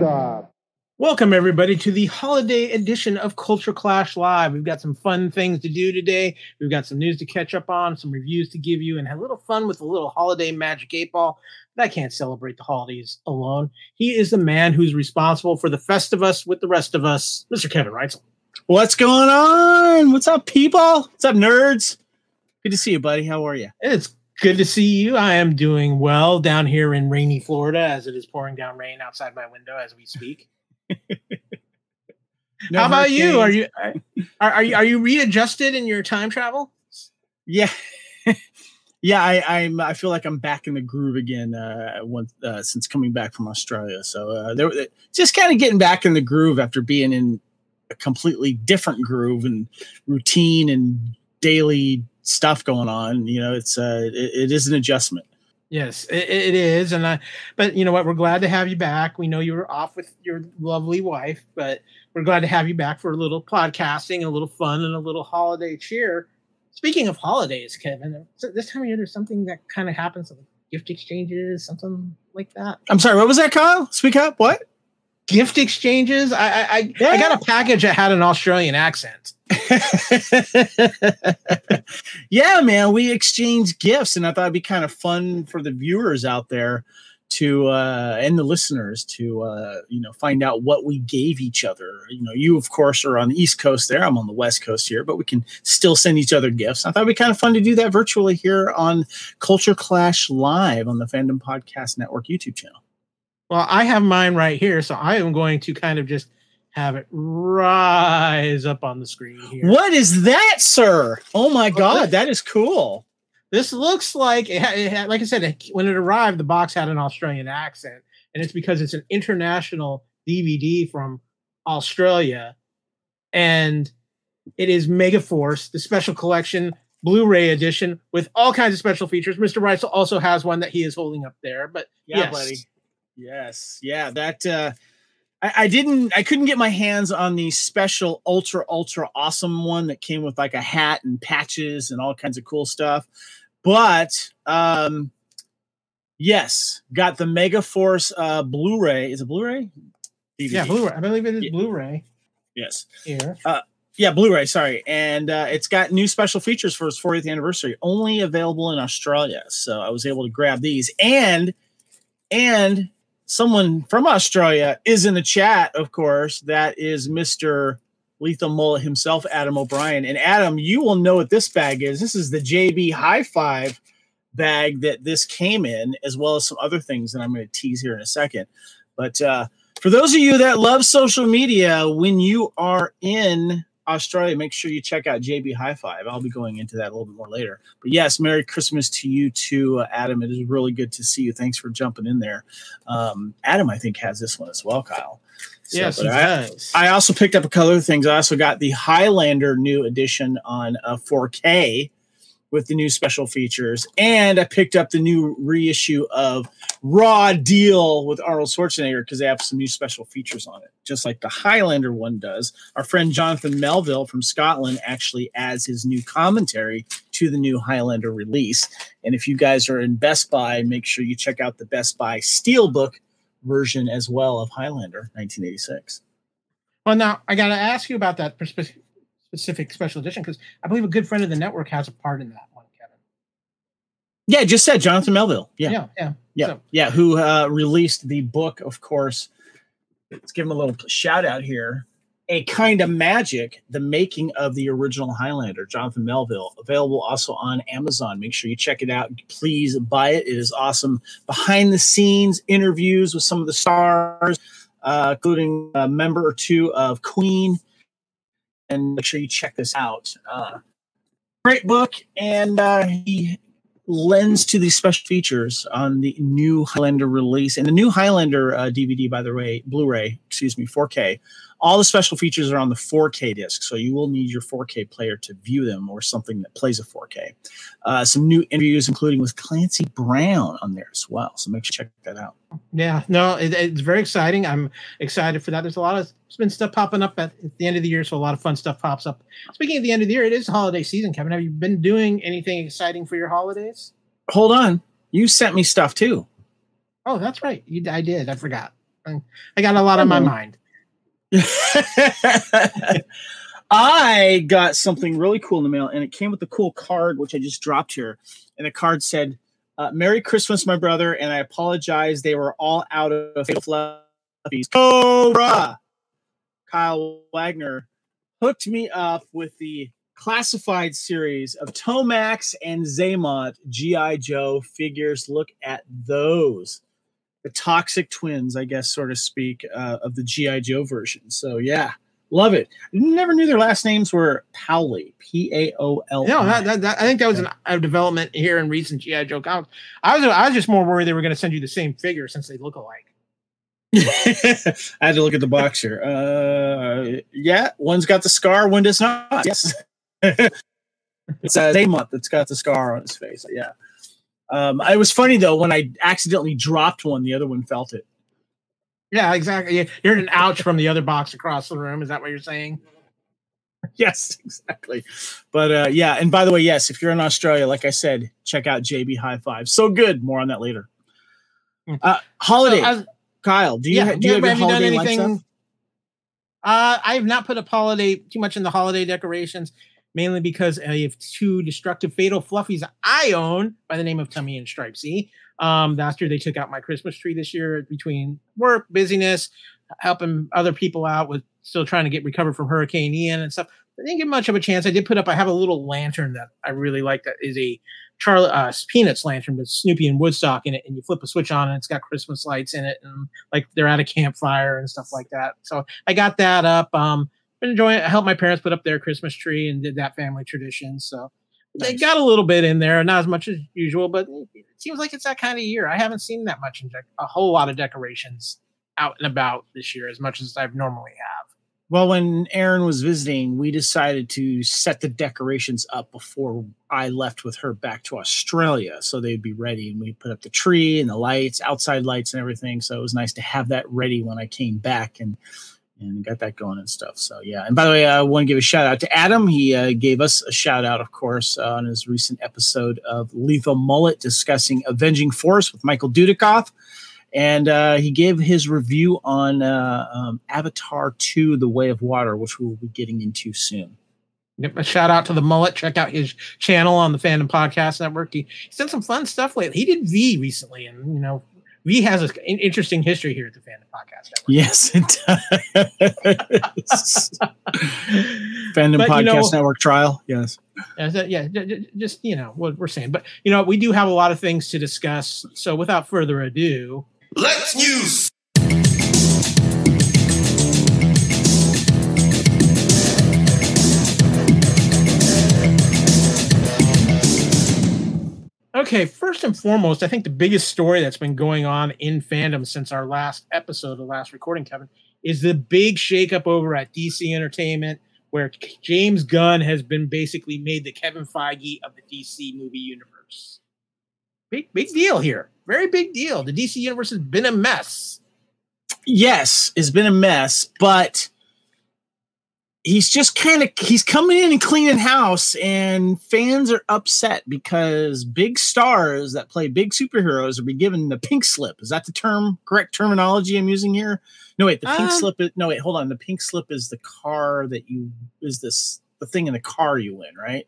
Liftoff. Welcome, everybody, to the holiday edition of Culture Clash Live. We've got some fun things to do today. We've got some news to catch up on, some reviews to give you, and have a little fun with a little holiday magic eight ball. But I can't celebrate the holidays alone. He is the man who's responsible for the Festivus with the rest of us, Mr. Kevin Reitzel. What's going on? What's up, people? What's up, nerds? Good to see you, buddy. How are you? It's good to see you. I am doing well down here in rainy Florida as it is pouring down rain outside my window as we speak. How about you? Are you are, are you are you readjusted in your time travel? Yeah, yeah. I, I'm. I feel like I'm back in the groove again. Uh, once uh, since coming back from Australia, so uh, there, just kind of getting back in the groove after being in a completely different groove and routine and daily stuff going on. You know, it's uh, it, it is an adjustment. Yes, it, it is, and I. But you know what? We're glad to have you back. We know you were off with your lovely wife, but we're glad to have you back for a little podcasting, a little fun, and a little holiday cheer. Speaking of holidays, Kevin, this time of year there's something that kind of happens, like gift exchanges, something like that. I'm sorry. What was that, Kyle? Speak up. What? Gift exchanges. I I, I, I got a package that had an Australian accent. yeah, man, we exchanged gifts, and I thought it'd be kind of fun for the viewers out there to uh, and the listeners to uh, you know find out what we gave each other. You know, you of course are on the East Coast there. I'm on the West Coast here, but we can still send each other gifts. I thought it'd be kind of fun to do that virtually here on Culture Clash Live on the Fandom Podcast Network YouTube channel. Well, I have mine right here, so I am going to kind of just have it rise up on the screen here. What is that, sir? Oh my look. God, that is cool. This looks like it had, it had, like I said, it, when it arrived, the box had an Australian accent, and it's because it's an international DVD from Australia, and it is Megaforce, the special collection Blu-ray edition with all kinds of special features. Mr. Rice also has one that he is holding up there, but Yeah, yes. buddy. Yes, yeah, that uh I, I didn't I couldn't get my hands on the special ultra ultra awesome one that came with like a hat and patches and all kinds of cool stuff. But um yes, got the Mega Force uh Blu-ray. Is it Blu-ray? yeah, DVD. Blu-ray. I believe it is Yeah. Blu-ray Yes. here. Yeah, Blu-ray, sorry. And uh, it's got new special features for its 40th anniversary, only available in Australia. So I was able to grab these. And and someone from Australia is in the chat, of course. That is Mr. Lethal Mullet himself, Adam O'Brien. And Adam, you will know what this bag is. This is the JB Hi-Fi bag that this came in, as well as some other things that I'm going to tease here in a second. But uh, for those of you that love social media, when you are in Australia, make sure you check out JB Hi-Fi. I'll be going into that a little bit more later. But yes, Merry Christmas to you too, uh, Adam. It is really good to see you. Thanks for jumping in there. Um, Adam, I think, has this one as well, Kyle. So, yes, I. I also picked up a couple of things. I also got the Highlander new edition on uh, 4K with the new special features, and I picked up the new reissue of Raw Deal with Arnold Schwarzenegger because they have some new special features on it, just like the Highlander one does. Our friend Jonathan Melville from Scotland actually adds his new commentary to the new Highlander release. And if you guys are in Best Buy, make sure you check out the Best Buy Steelbook version as well of Highlander 1986. Well, now I got to ask you about that specific special edition because I believe a good friend of the network has a part in that one, Kevin. Yeah, just said Jonathan Melville. Yeah, yeah, yeah. yeah, So- yeah. Who uh, released the book, of course. Let's give him a little shout out here. A Kind of Magic, the making of the original Highlander, Jonathan Melville, available also on Amazon. Make sure you check it out. Please buy it. It is awesome. Behind the scenes interviews with some of the stars, uh, including a member or two of Queen. And make sure you check this out. Uh, great book. And uh, he lends to these special features on the new Highlander release and the new Highlander uh, DVD, by the way, Blu-ray, excuse me, 4K. All the special features are on the 4K disc, so you will need your 4K player to view them or something that plays a 4K. Uh, some new interviews, including with Clancy Brown, on there as well. So make sure you check that out. Yeah, no, it, it's very exciting. I'm excited for that. There's a lot of there's been stuff popping up at, at, the end of the year, so a lot of fun stuff pops up. Speaking of the end of the year, it is holiday season. Kevin, have you been doing anything exciting for your holidays? Hold on, you sent me stuff too. Oh, that's right. You, I did. I forgot. I got a lot on my mind. I got something really cool in the mail, and it came with a cool card, which I just dropped here. And the card said, uh, "Merry Christmas, my brother," and I apologize. They were all out of fatal fluffies. Cobra. Kyle Wagner hooked me up with the classified series of Tomax and Xamot GI Joe figures. Look at those the toxic twins, I guess, sort of speak, uh, of the GI Joe version. So yeah, love it. Never knew their last names were Paoli, P A O L. No, that, that, that, I think that was an, a development here in recent GI Joe comics. I was I was just more worried they were going to send you the same figure since they look alike. I had to look at the box here. Uh, yeah, one's got the scar, one does not. Yes, it's a same month that's got the scar on his face. Yeah. Um, it was funny though when I accidentally dropped one, the other one felt it. Yeah, exactly. You heard an ouch from the other box across the room. Is that what you're saying? Yes, exactly. But uh, yeah, and by the way, yes, if you're in Australia, like I said, check out JB Hi-Fi. So good. More on that later. Hmm. Uh, holiday, so, Kyle. Do you yeah, do you have, have you done anything? Uh, I have not put up holiday too much in the holiday decorations mainly because I have two destructive fatal fluffies I own by the name of Tummy and Stripesy. Um, last year they took out my Christmas tree. This year, between work, busyness, helping other people out with still trying to get recovered from Hurricane Ian and stuff, I didn't get much of a chance. I did put up. I have a little lantern that I really like. That is a Charlie uh, Peanuts lantern with Snoopy and Woodstock in it, and you flip a switch on, and it's got Christmas lights in it, and like they're at a campfire and stuff like that. So I got that up. Um, been enjoying it. I helped my parents put up their Christmas tree and did that family tradition. So nice. they got a little bit in there, not as much as usual, but it seems like it's that kind of year. I haven't seen that much in de- a whole lot of decorations out and about this year as much as I've normally have. Well, when Aaron was visiting, we decided to set the decorations up before I left with her back to Australia so they'd be ready. And we put up the tree and the lights, outside lights, and everything. So it was nice to have that ready when I came back. And and got that going and stuff. So yeah. And by the way, I want to give a shout out to Adam. He uh, gave us a shout out, of course, uh, on his recent episode of Lethal Mullet discussing Avenging Force with Michael Dudikoff. And uh, he gave his review on uh, um, Avatar 2 The Way of Water, which we'll be getting into soon. A shout out to the mullet. Check out his channel on the Fandom Podcast Network. He, he's done some fun stuff lately. He did V recently, and you know, V has an interesting history here at the Fandom Podcast Network. Yes, it does. Fandom but, Podcast you know, Network trial. Yes. Yeah, just you know what we're saying, but you know we do have a lot of things to discuss. So without further ado, let's news. Okay, first and foremost, I think the biggest story that's been going on in fandom since our last episode, the last recording, Kevin, is the big shakeup over at DC Entertainment, where James Gunn has been basically made the Kevin Feige of the DC movie universe. Big, big deal here. Very big deal. The DC universe has been a mess. Yes, it's been a mess, but he's just kind of he's coming in and cleaning house and fans are upset because big stars that play big superheroes are be given the pink slip. Is that the term correct terminology i'm using here? No wait the pink um, slip is no wait hold on. The pink slip is the car that you is this the thing in the car you win right?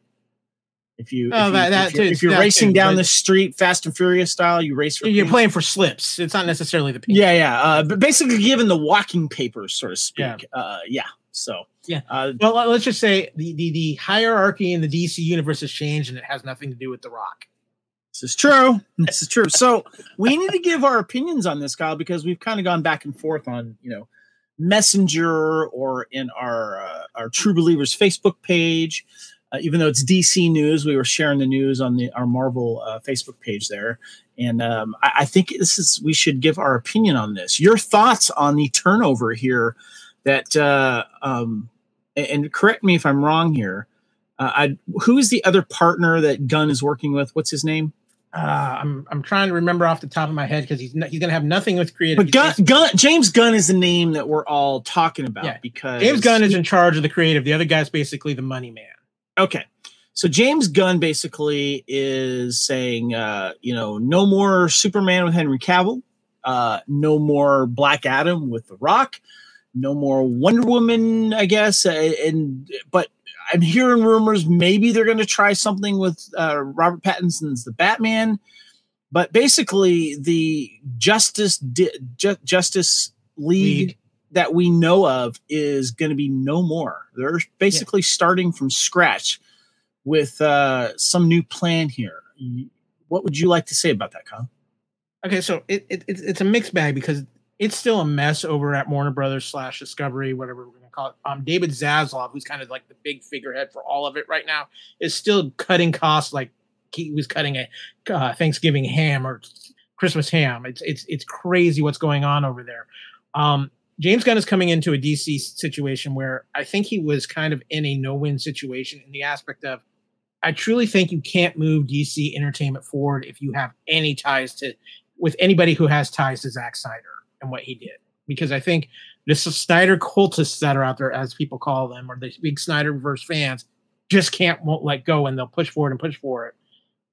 If you, oh, if, you that if, you're, if you're racing too, down the street fast and furious style you race for you're pink. playing for slips. It's not necessarily the pink. Yeah yeah uh, but basically given the walking papers so to speak. Yeah, uh, yeah so yeah. Uh, well, let's just say the, the the hierarchy in the DC universe has changed, and it has nothing to do with The Rock. This is true. This is true. So we need to give our opinions on this, Kyle, because we've kind of gone back and forth on you know Messenger or in our uh, our True Believers Facebook page. Uh, even though it's DC news, we were sharing the news on the our Marvel uh, Facebook page there, and um, I, I think this is we should give our opinion on this. Your thoughts on the turnover here? That uh, um, and, correct me if I'm wrong here. Uh, I, who is the other partner that Gunn is working with? What's his name? Uh, I'm I'm trying to remember off the top of my head because he's not, he's gonna have nothing with creative. But Gunn, Gunn, James Gunn is the name that we're all talking about Yeah. because James Gunn is in charge of the creative. The other guy's basically the money man. Okay. So James Gunn basically is saying, uh, you know, no more Superman with Henry Cavill, uh, no more Black Adam with The Rock, no more Wonder Woman, I guess. And but I'm hearing rumors maybe they're going to try something with uh, Robert Pattinson's The Batman. But basically, the Justice Di- Ju- Justice League, League. that we know of is going to be no more. They're basically starting from scratch with uh, some new plan here. What would you like to say about that, Kyle? Okay, so it, it it's it's a mixed bag because it's still a mess over at Warner Brothers slash Discovery, whatever we're gonna call it. Um, David Zaslav, who's kind of like the big figurehead for all of it right now, is still cutting costs like he was cutting a uh, Thanksgiving ham or Christmas ham. It's it's it's crazy what's going on over there. Um, James Gunn is coming into a DC situation where I think he was kind of in a no-win situation in the aspect of I truly think you can't move DC Entertainment forward if you have any ties to with anybody who has ties to Zack Snyder and what he did. Because I think the Snyder cultists that are out there, as people call them, or the big Snyderverse fans, just can't won't let go and they'll push forward and push for it.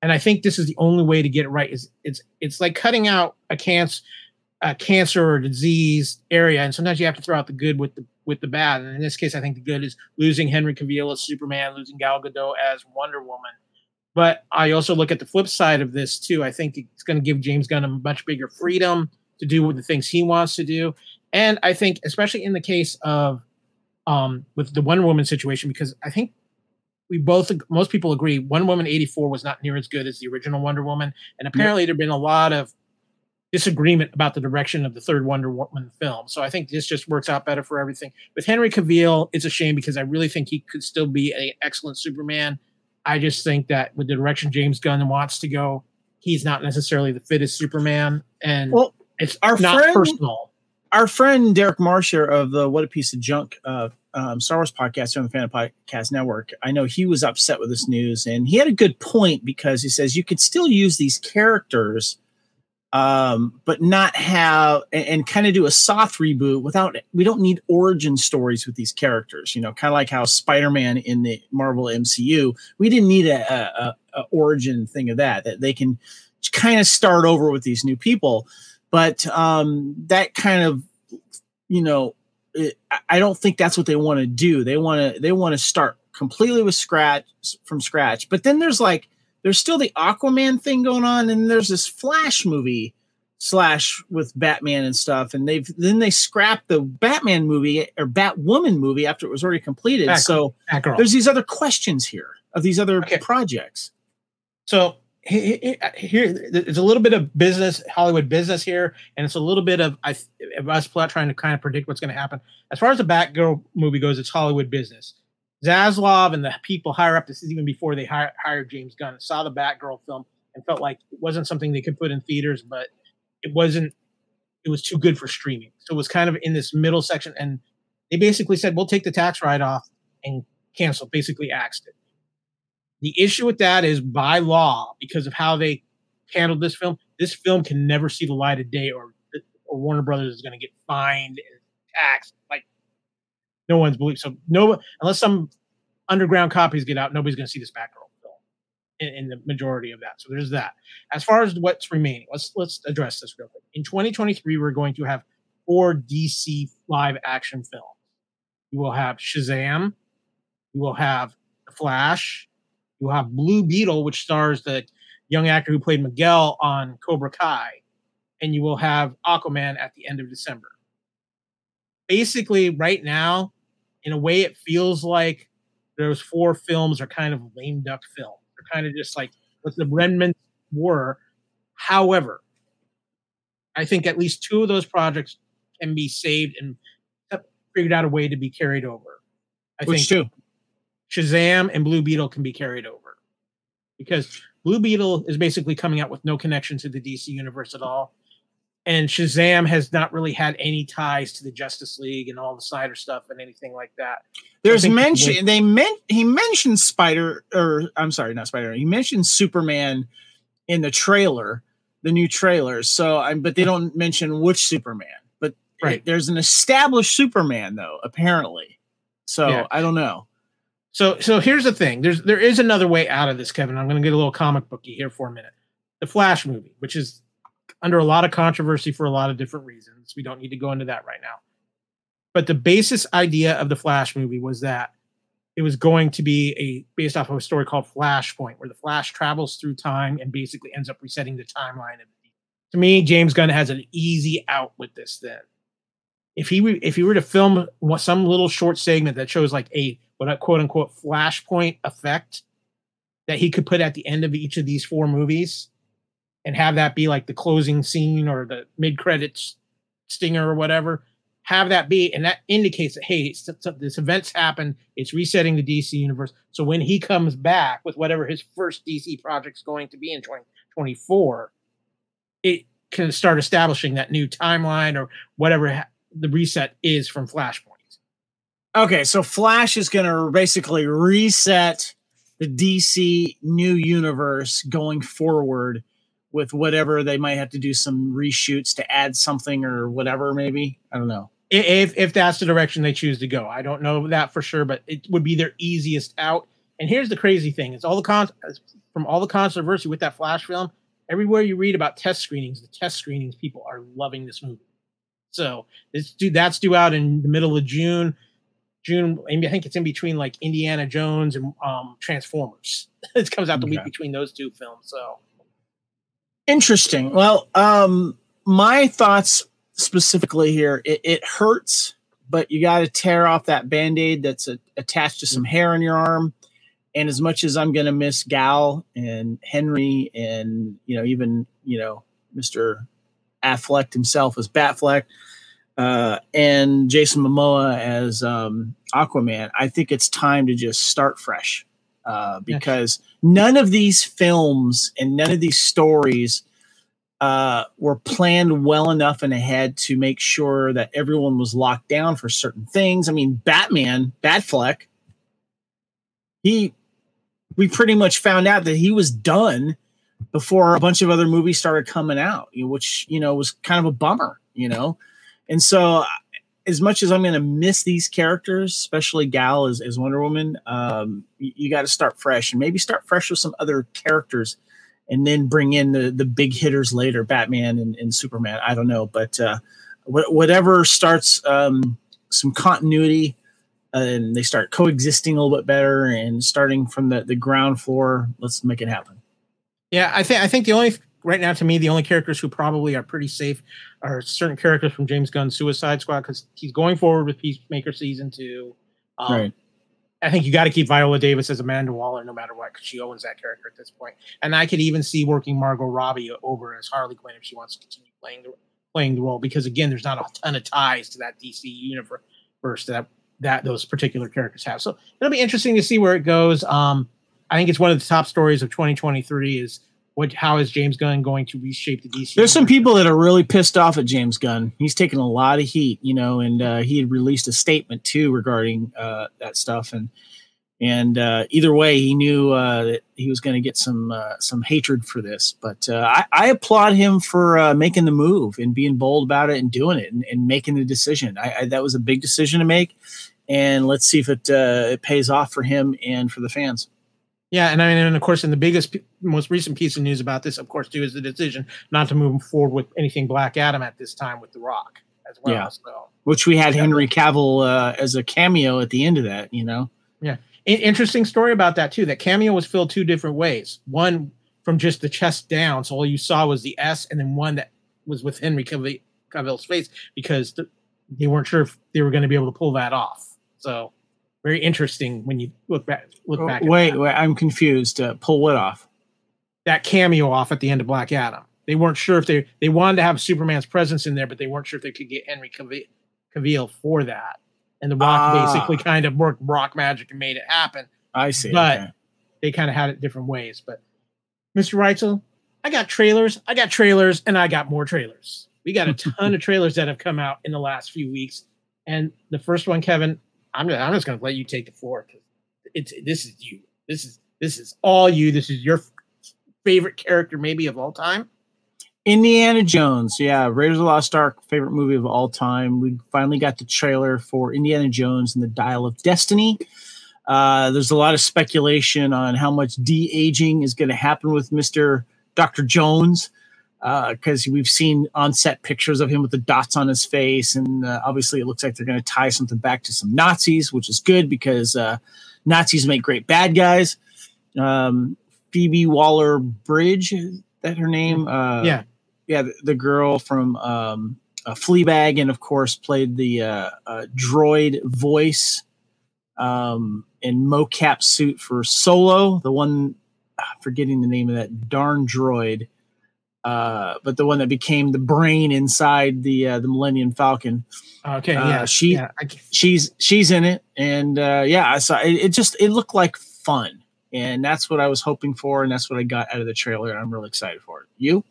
And I think this is the only way to get it right. Is it's it's like cutting out a cancer a cancer or disease area, and sometimes you have to throw out the good with the with the bad. And in this case, I think the good is losing Henry Cavill as Superman, losing Gal Gadot as Wonder Woman. But I also look at the flip side of this too. I think it's going to give James Gunn a much bigger freedom to do with the things he wants to do. And I think, especially in the case of um, with the Wonder Woman situation, because I think we both most people agree Wonder Woman 84 was not near as good as the original Wonder Woman. And apparently there've been a lot of disagreement about the direction of the third Wonder Woman film. So I think this just works out better for everything. With Henry Cavill, it's a shame because I really think he could still be an excellent Superman. I just think that with the direction James Gunn wants to go, he's not necessarily the fittest Superman, and Well, it's our not friend- personal. our friend Derek Marsher of the What a Piece of Junk uh, um, Star Wars podcast on the Fan Podcast Network, I know he was upset with this news, and he had a good point because he says you could still use these characters, um, but not have and, and kind of do a soft reboot without. We don't need origin stories with these characters, you know, kind of like how Spider Man in the Marvel MCU, we didn't need a, a, a, a origin thing of that. That they can kind of start over with these new people but um, that kind of you know it, I- don't think that's what they want to do they want to they want to start completely with scratch from scratch but then there's like there's still the aquaman thing going on and there's this flash movie slash with batman and stuff and they've then they scrapped the batman movie or batwoman movie after it was already completed Batgirl. so Batgirl. there's these other questions here of these other Okay. projects So Uh, here, there's a little bit of business, Hollywood business here, and it's a little bit of I of us plot trying to kind of predict what's going to happen. As far as the Batgirl movie goes, it's Hollywood business. Zaslav and the people higher up, this is even before they hired, hired James Gunn, saw the Batgirl film and felt like it wasn't something they could put in theaters, but it wasn't. It was too good for streaming, so it was kind of in this middle section, and they basically said, "We'll take the tax write off and cancel." Basically, axed it. The issue with that is by law, because of how they handled this film, this film can never see the light of day, or or Warner Brothers is going to get fined and taxed. Like no one's believe so. No, unless some underground copies get out, nobody's going to see this Batgirl film in, in the majority of that. So there's that. As far as what's remaining, let's let's address this real quick. In 2023, we're going to have four DC live action films. You will have Shazam. You will have The Flash. You have Blue Beetle, which stars the young actor who played Miguel on Cobra Kai, and you will have Aquaman at the end of December. Basically, right now, in a way, it feels like those four films are kind of lame duck films. They're kind of just like what the remnants were. However, I think at least two of those projects can be saved and figured out a way to be carried over. I which think too Shazam and Blue Beetle can be carried over because Blue Beetle is basically coming out with no connection to the DC universe at all. And Shazam has not really had any ties to the Justice League and all the Snyder stuff and anything like that. There's mention they meant he mentioned Spider or I'm sorry, not Spider. He mentioned Superman in the trailer, the new trailer. So I'm but they don't mention which Superman. But Right. there's an established Superman though, apparently. So Yeah. I don't know. So so here's the thing. There's there is another way out of this, Kevin. I'm going to get a little comic booky here for a minute. The Flash movie, which is under a lot of controversy for a lot of different reasons. We don't need to go into that right now. But the basis idea of the Flash movie was that it was going to be a based off of a story called Flashpoint, where the Flash travels through time and basically ends up resetting the timeline. Of to me, James Gunn has an easy out with this. Then, if he if he were to film some little short segment that shows like a what a quote unquote flashpoint effect that he could put at the end of each of these four movies and have that be like the closing scene or the mid credits stinger or whatever have that be and that indicates that hey this event's happened it's resetting the dc universe. So when he comes back with whatever his first dc project's going to be in 2024 it can start establishing that new timeline or whatever ha- the reset is from flashpoint Okay, so Flash is going to basically reset the DC new universe going forward with whatever they might have to do some reshoots to add something or whatever maybe. I don't know. If if that's the direction they choose to go. I don't know that for sure, but it would be their easiest out. And here's the crazy thing: it's all the con from all the controversy with that Flash film. Everywhere you read about test screenings, the test screenings people are loving this movie. So this due that's due out in the middle of June. June, I think it's in between like Indiana Jones and um, Transformers. it comes out the week between those two films. So Interesting. Well, um, my thoughts specifically here, it, it hurts, but you got to tear off that band aid that's a, attached to some hair on your arm. And as much as I'm going to miss Gal and Henry and, you know, even, you know, Mr. Affleck himself as Batfleck uh, and Jason Momoa as um, Aquaman, I think it's time to just start fresh uh, because none of these films and none of these stories uh, were planned well enough and ahead to make sure that everyone was locked down for certain things. I mean, Batman, Batfleck, he, we pretty much found out that he was done before a bunch of other movies started coming out, which, you know, was kind of a bummer, you know? And so, as much as I'm going to miss these characters, especially Gal as, as Wonder Woman, um, you, you got to start fresh and maybe start fresh with some other characters and then bring in the, the big hitters later, Batman and, and Superman. I don't know, but uh, wh- whatever starts um, some continuity and they start coexisting a little bit better and starting from the, the ground floor, let's make it happen. Yeah, I think I think the only right now to me the only characters who probably are pretty safe are certain characters from James Gunn's Suicide Squad because he's going forward with Peacemaker season two. Um, Right. I think you got to keep Viola Davis as Amanda Waller no matter what because she owns that character at this point. And I could even see working Margot Robbie over as Harley Quinn if she wants to continue playing the playing the role because again, there's not a ton of ties to that DC universe that that those particular characters have. So it'll be interesting to see where it goes. Um, I think it's one of the top stories of 2023 is what how is James Gunn going to reshape the DC? There's some people that are really pissed off at James Gunn. He's taken a lot of heat, you know, and uh, he had released a statement too regarding uh, that stuff. And and uh, either way, he knew uh, that he was going to get some uh, some hatred for this. But uh, I, I applaud him for uh, making the move and being bold about it and doing it and, and making the decision. I, I, that was a big decision to make, and let's see if it uh, it pays off for him and for the fans. Yeah, and I mean, and of course, in the biggest, most recent piece of news about this, of course, too, is the decision not to move forward with anything Black Adam at this time with The Rock as well. Yeah. So, Which we had Henry Cavill uh, as a cameo at the end of that, you know. I- interesting story about that too. That cameo was filled two different ways. One from just the chest down, so all you saw was the S, and then one that was with Henry Cavill, Cavill's face because th- they weren't sure if they were going to be able to pull that off. So, very interesting when you look back. Look back. Wait, wait, I'm confused. Uh, pull what off? that cameo off at the end of Black Adam. They weren't sure if they they wanted to have Superman's presence in there, but they weren't sure if they could get Henry Cavill, Cavill for that. And the Rock Ah. basically kind of worked rock magic and made it happen. I see. But- okay. they kind of had it different ways. But Mr. Reitzel, I got trailers, I got trailers, and I got more trailers. We got a ton of trailers that have come out in the last few weeks. And the first one, Kevin, I'm just, I'm just going to let you take the floor because it's this is you. This is this is all you. This is your favorite character, maybe of all time. Indiana Jones, yeah, Raiders of the Lost Ark, favorite movie of all time. We finally got the trailer for Indiana Jones and the Dial of Destiny. Uh, there's a lot of speculation on how much de aging is going to happen with Mister Doctor Jones, because we've seen on set pictures of him with the dots on his face, and uh, obviously it looks like they're going to tie something back to some Nazis, which is good because uh, Nazis make great bad guys. Um, Phoebe Waller Bridge, that her name? Uh, Yeah. yeah, the, the girl from um, uh, Fleabag, and of course played the uh, uh, droid voice um, in mocap suit for Solo, the one ah, forgetting the name of that darn droid, uh, but the one that became the brain inside the uh, the Millennium Falcon. Okay, Uh, yeah, she- yeah, She's she's in it, and uh, yeah, I saw it, it. Just it looked like fun, and that's what I was hoping for, and that's what I got out of the trailer. and I'm really excited for it. You?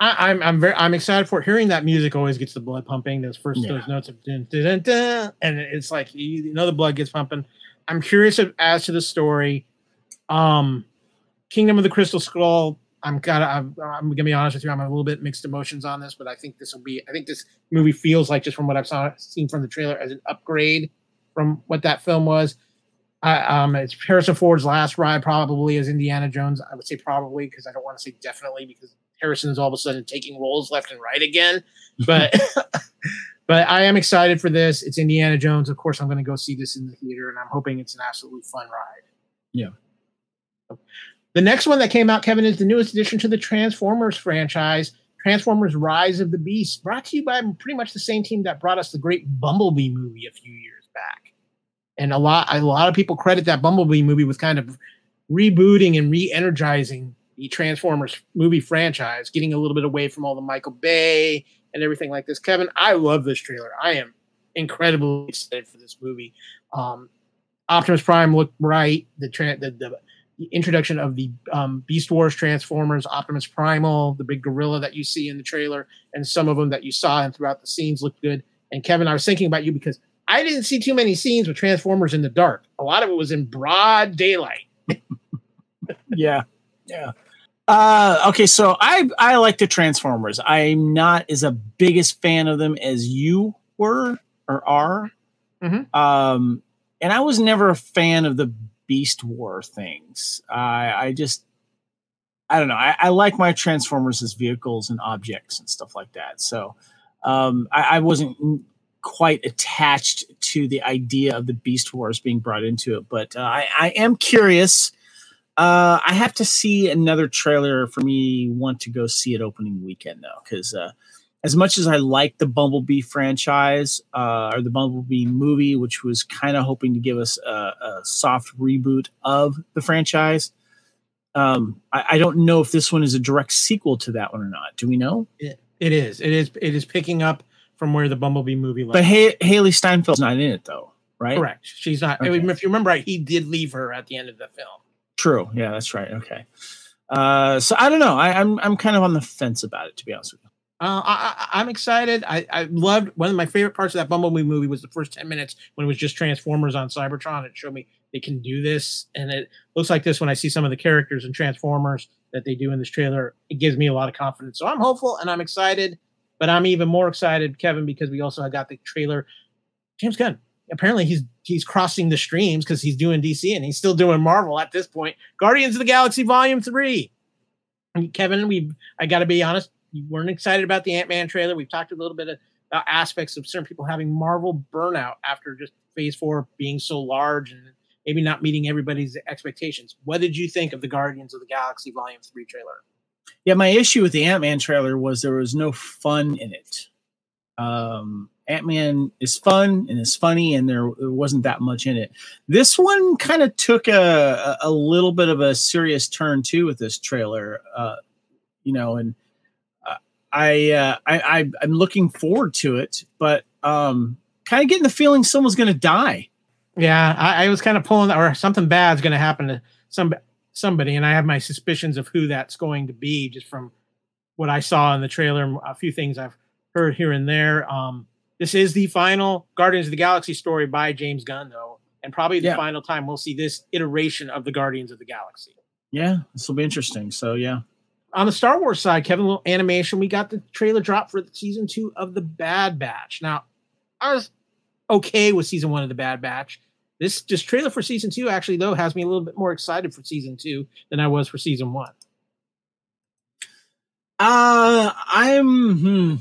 I, I'm I'm very I'm excited for it. hearing that music. Always gets the blood pumping. Those first Yeah. those notes of dun, dun, dun, dun, and it's like you, you know the blood gets pumping. I'm curious as to the story. Um, Kingdom of the Crystal Skull. I'm kind of I'm, I'm gonna be honest with you. I'm a little bit mixed emotions on this, but I think this will be. I think this movie feels like just from what I've saw, seen from the trailer as an upgrade from what that film was. I, um, it's Harrison Ford's last ride, probably as Indiana Jones. I would say probably because I don't want to say definitely because Harrison is all of a sudden taking roles left and right again. But but I am excited for this. It's Indiana Jones. Of course, I'm going to go see this in the theater, and I'm hoping it's an absolutely fun ride. Yeah. The next one that came out, Kevin, is the newest addition to the Transformers franchise. Transformers: Rise of the Beast, brought to you by pretty much the same team that brought us the great Bumblebee movie a few years back. And a lot, a lot of people credit that Bumblebee movie with kind of rebooting and re-energizing the Transformers movie franchise, getting a little bit away from all the Michael Bay and everything like this. Kevin, I love this trailer. I am incredibly excited for this movie. Um, Optimus Prime looked right. The, tra- the, the the introduction of the um, Beast Wars Transformers, Optimus Primal, the big gorilla that you see in the trailer, and some of them that you saw and throughout the scenes looked good. And Kevin, I was thinking about you because I didn't see too many scenes with Transformers in the dark. A lot of it was in broad daylight. yeah yeah uh okay so i i like the transformers i'm not as a biggest fan of them as you were or are Mhm. um and i was never a fan of the beast war things. I i just i don't know. I, I like my transformers as vehicles and objects and stuff like that. So um i, I wasn't quite attached to the idea of the beast wars being brought into it but uh, I, I am curious. Uh, I have to see another trailer for me want to go see it opening weekend though, because uh, as much as I like the Bumblebee franchise uh, or the Bumblebee movie, which was kind of hoping to give us a, a soft reboot of the franchise, um, I, I don't know if this one is a direct sequel to that one or not. Do we know? It is. It is. It is picking up from where the Bumblebee movie left. But ha- Hailee Steinfeld's not in it though, right? correct. She's not. I Okay. mean, if you remember right, he did leave her at the end of the film. True. Yeah, that's right. Okay. Uh, so I don't know. I, I'm I'm kind of on the fence about it, to be honest with you. Uh, I, I'm excited. I, I loved one of my favorite parts of that Bumblebee movie was the first 10 minutes when it was just Transformers on Cybertron. It showed me they can do this. And it looks like this when I see some of the characters and Transformers that they do in this trailer. It gives me a lot of confidence. So I'm hopeful and I'm excited. But I'm even more excited, Kevin, because we also got the trailer. James Gunn. Apparently he's he's crossing the streams because he's doing DC and he's still doing Marvel at this point. Guardians of the Galaxy Volume 3. And Kevin, we I gotta be honest, you weren't excited about the Ant Man trailer. We've talked a little bit about aspects of certain people having Marvel burnout after just Phase Four being so large and maybe not meeting everybody's expectations. What did you think of the Guardians of the Galaxy Volume Three trailer? Yeah, my issue with the Ant Man trailer was there was no fun in it. Um, Ant Man is fun and is funny, and there, there wasn't that much in it. This one kind of took a, a little bit of a serious turn too with this trailer, uh, you know, and I, uh, I I I'm looking forward to it, but um, kind of getting the feeling someone's going to die. Yeah, I, I was kind of pulling, or something bad's going to happen to some somebody, and I have my suspicions of who that's going to be just from what I saw in the trailer, and a few things I've heard here and there. Um, this is the final Guardians of the Galaxy story by James Gunn, though, and probably the Yeah. final time we'll see this iteration of the Guardians of the Galaxy. Yeah, this will be interesting. So yeah. On the Star Wars side, Kevin, little animation. We got the trailer drop for season two of the Bad Batch. Now, I was okay with season one of the Bad Batch. This just trailer for season two actually though has me a little bit more excited for season two than I was for season one. Uh, I'm. Hmm,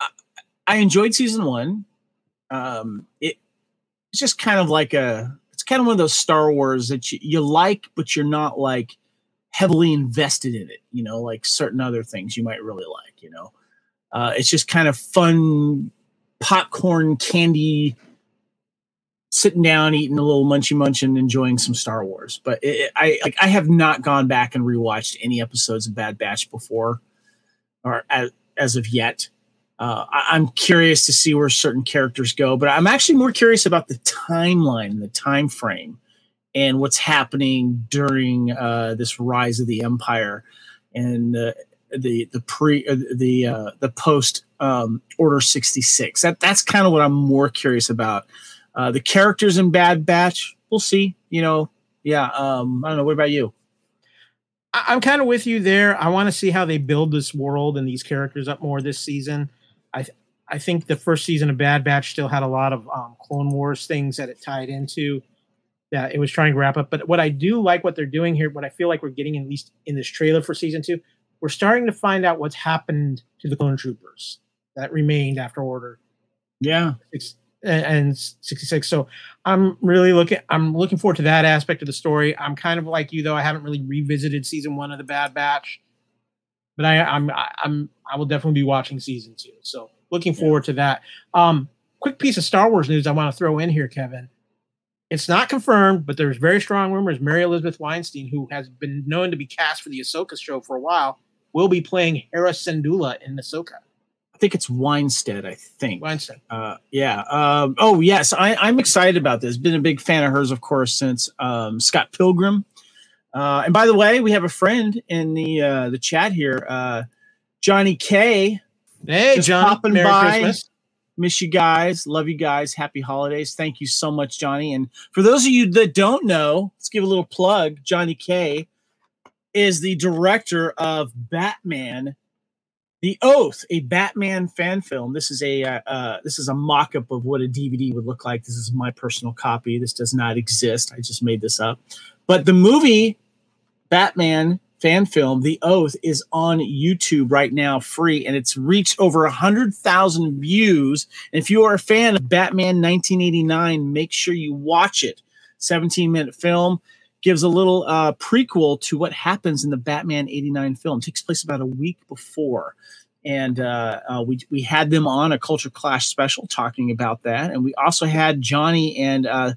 I- I enjoyed season one. Um, it it's just kind of like a. It's kind of one of those Star Wars that you, you like, but you're not like heavily invested in it. You know, like certain other things you might really like. You know, uh, it's just kind of fun, popcorn candy. Sitting down, eating a little munchy munch, and enjoying some Star Wars. But it, I like I have not gone back and rewatched any episodes of Bad Batch before or as, as of yet. Uh, I, I'm curious to see where certain characters go, but I'm actually more curious about the timeline, the time frame, and what's happening during uh, this rise of the empire and uh, the the pre uh, the uh, the post um, Order 66. That that's kind of what I'm more curious about. Uh, the characters in Bad Batch, we'll see. You know, yeah. Um, I don't know. What about you? I- I'm kind of with you there. I want to see how they build this world and these characters up more this season. I th- I think the first season of Bad Batch still had a lot of um, Clone Wars things that it tied into that it was trying to wrap up. But what I do like what they're doing here, what I feel like we're getting at least in this trailer for season two, we're starting to find out what's happened to the clone troopers that remained after Order Yeah, six and, and 66 so i'm really looking i'm looking forward to that aspect of the story. I'm kind of like you though. I haven't really revisited season one of the bad batch but i i'm I- i'm i will definitely be watching season two. So looking forward to that. Um quick piece of star wars news i want to throw in here kevin it's not confirmed but there's very strong rumors mary elizabeth weinstein who has been known to be cast for the ahsoka show for a while will be playing hera Syndulla in ahsoka I think it's Winstead. I think. weinstein Uh, yeah. Um, oh, yes. I, I'm excited about this. Been a big fan of hers, of course, since um, Scott Pilgrim. Uh, and by the way, we have a friend in the uh, the chat here, uh, Johnny K. hey john popping Merry by. Christmas. Miss you guys. Love you guys. Happy holidays. Thank you so much, Johnny. And for those of you that don't know, let's give a little plug. Johnny K is the director of Batman the Oath, a Batman fan film. This is a uh, uh, this is a mock-up of what a DVD would look like. This is my personal copy. This does not exist. I just made this up. But the movie Batman fan film, The Oath, is on YouTube right now, free, and it's reached over a hundred thousand views. And if you are a fan of Batman 1989, make sure you watch it. 17 minute film gives a little uh, prequel to what happens in the Batman 89 film. It takes place about a week before. And uh, uh, we, we had them on a Culture Clash special talking about that. And we also had Johnny and uh,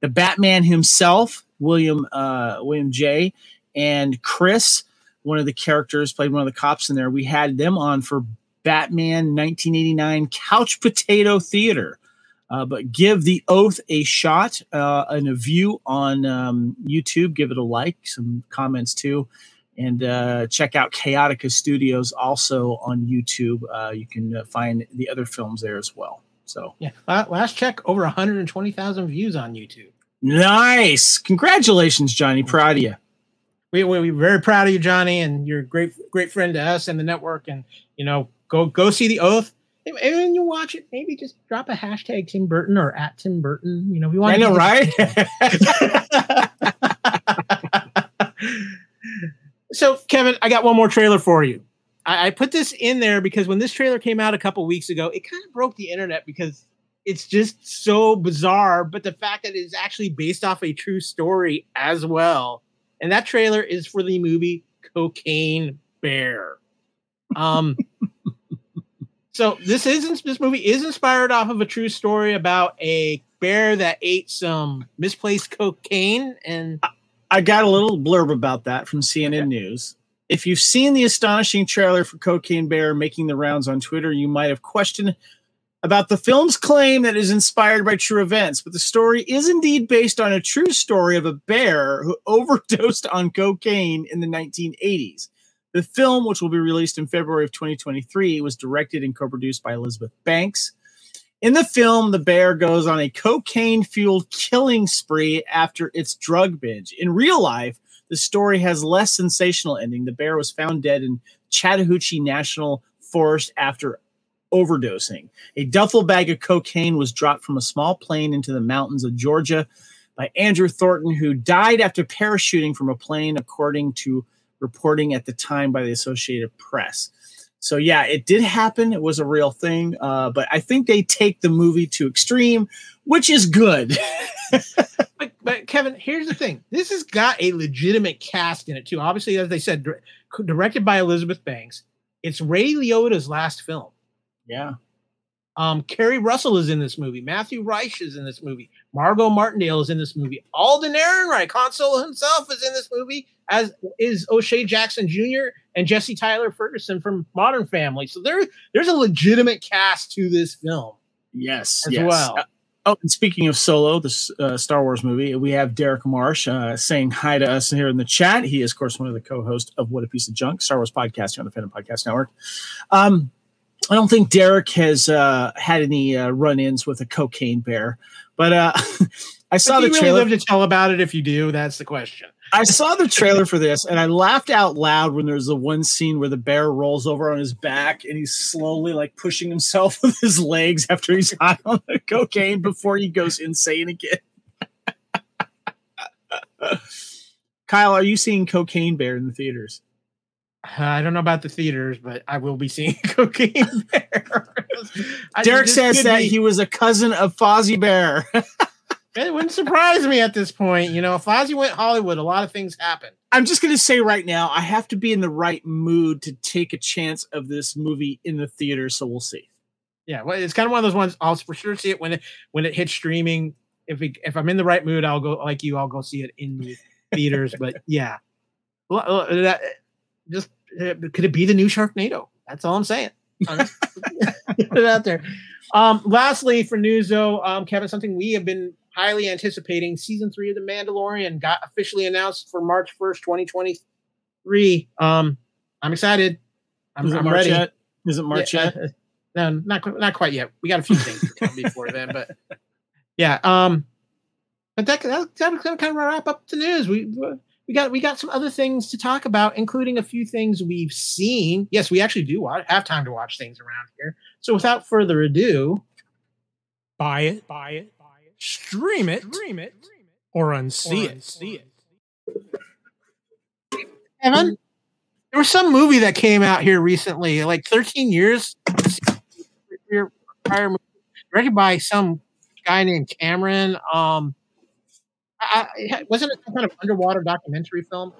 the Batman himself, William uh, William J. and Chris, one of the characters, played one of the cops in there. We had them on for Batman 1989 Couch Potato Theater. Uh, but give the oath a shot uh, and a view on um, YouTube. Give it a like, some comments too, and uh, check out Chaotica Studios also on YouTube. Uh, you can uh, find the other films there as well. So Yeah, last check, over 120,000 views on YouTube. nice! Congratulations, Johnny. Proud of you. We, we, we're very proud of you, Johnny, and you're a great, great friend to us and the network. And you know, go go see the Oath. And when you watch it, maybe just drop a hashtag Tim Burton or at Tim Burton. You know, if you want. To I know, right? so, Kevin, I got one more trailer for you. I, I put this in there because when this trailer came out a couple weeks ago, it kind of broke the internet because it's just so bizarre. But the fact that it's actually based off a true story as well, and that trailer is for the movie Cocaine Bear. Um. so this isn't this movie is inspired off of a true story about a bear that ate some misplaced cocaine and I got a little blurb about that from CNN News. If you've seen the astonishing trailer for Cocaine Bear making the rounds on Twitter, you might have questioned about the film's claim that it is inspired by true events, but the story is indeed based on a true story of a bear who overdosed on cocaine in the 1980s. The film, which will be released in February of 2023, was directed and co produced by Elizabeth Banks. In the film, the bear goes on a cocaine fueled killing spree after its drug binge. In real life, the story has less sensational ending. The bear was found dead in Chattahoochee National Forest after overdosing. A duffel bag of cocaine was dropped from a small plane into the mountains of Georgia by Andrew Thornton, who died after parachuting from a plane, according to reporting at the time by the Associated Press. So yeah, it did happen. It was a real thing, uh, but I think they take the movie to extreme, which is good. but, but Kevin, here's the thing: this has got a legitimate cast in it too. Obviously, as they said, directed by Elizabeth Banks. It's Ray Liotta's last film. Yeah, Um, Keri Russell is in this movie. Matthew Rhys is in this movie. Margo Martindale is in this movie. Alden Ehrenreich, Solo himself, is in this movie, as is O'Shea Jackson Jr. and Jesse Tyler Ferguson from Modern Family. So there, there's a legitimate cast to this film yes, as yes. well. Uh, oh, and speaking of Solo, the uh, Star Wars movie, we have Derek Marsh uh, saying hi to us here in the chat. He is, of course, one of the co-hosts of What a Piece of Junk, Star Wars podcast here on the Fandom Podcast Network. Um, I don't think Derek has uh, had any uh, run-ins with a cocaine bear, but uh, I saw the trailer. really live to tell about it? If you do, that's the question. I saw the trailer for this and I laughed out loud when there's the one scene where the bear rolls over on his back and he's slowly like pushing himself with his legs after he's high on the cocaine before he goes insane again. Kyle, are you seeing Cocaine Bear in the theaters? I don't know about the theaters, but I will be seeing Cocaine Bear. Derek says that be- he was a cousin of Fozzie Bear. It wouldn't surprise me at this point. You know, if Ozzy went Hollywood, a lot of things happen. I'm just going to say right now, I have to be in the right mood to take a chance of this movie in the theater, so we'll see. Yeah, well, it's kind of one of those ones. I'll for sure see it when it when it hits streaming. If it, if I'm in the right mood, I'll go like you. I'll go see it in the theaters. But yeah, Well, uh, that, just uh, could it be the new Sharknado? That's all I'm saying. Get it out there. Um, lastly, for news though, um, Kevin, something we have been highly anticipating: season three of The Mandalorian got officially announced for March 1st, 2023. Um, I'm excited. I'm, Is it I'm March ready. yet? Is it March Yeah, yet? uh, no, not quite, not quite yet. We got a few things to come before then, but yeah. Um, but that that that kind of wrap up the news. We we got we got some other things to talk about, including a few things we've seen. Yes, we actually do wa- have time to watch things around here. So without further ado, buy it, buy it, buy it, stream it, stream it, or unsee it. See it. Evan, there was some movie that came out here recently, like 13 years prior, directed by some guy named Cameron. Um, I, I, wasn't it some kind of underwater documentary film?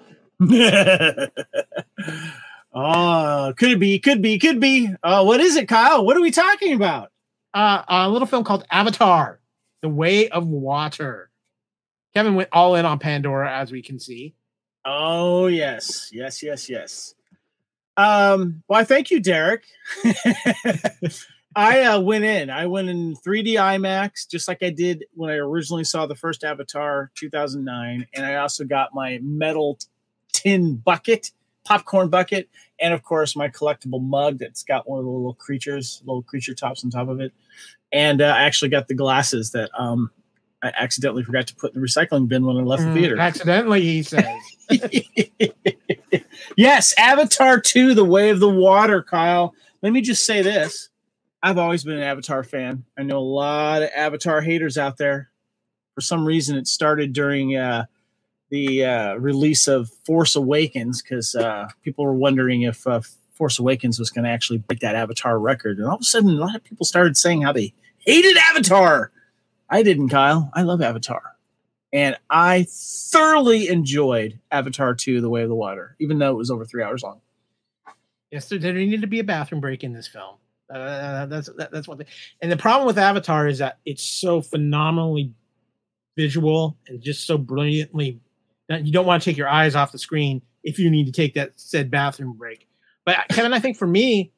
oh, could it be, could be, could be. Uh, what is it, Kyle? What are we talking about? Uh, a little film called Avatar: The Way of Water. Kevin went all in on Pandora, as we can see. Oh, yes, yes, yes, yes. Um, why, thank you, Derek. I uh, went in. I went in 3D IMAX, just like I did when I originally saw the first Avatar 2009. And I also got my metal tin bucket, popcorn bucket, and of course my collectible mug that's got one of the little creatures, little creature tops on top of it. And uh, I actually got the glasses that um, I accidentally forgot to put in the recycling bin when I left the Mm, theater. Accidentally, he says. yes, Avatar 2, The Way of the Water, Kyle. Let me just say this. I've always been an Avatar fan. I know a lot of Avatar haters out there. For some reason, it started during uh, the uh, release of Force Awakens because uh, people were wondering if uh, Force Awakens was going to actually break that Avatar record. And all of a sudden, a lot of people started saying how they hated Avatar. I didn't, Kyle. I love Avatar. And I thoroughly enjoyed Avatar 2 The Way of the Water, even though it was over three hours long. Yes, there, there need to be a bathroom break in this film. Uh, that's that, that's one thing. And the problem with Avatar is that it's so phenomenally visual and just so brilliantly that you don't want to take your eyes off the screen if you need to take that said bathroom break. But Kevin, I think for me,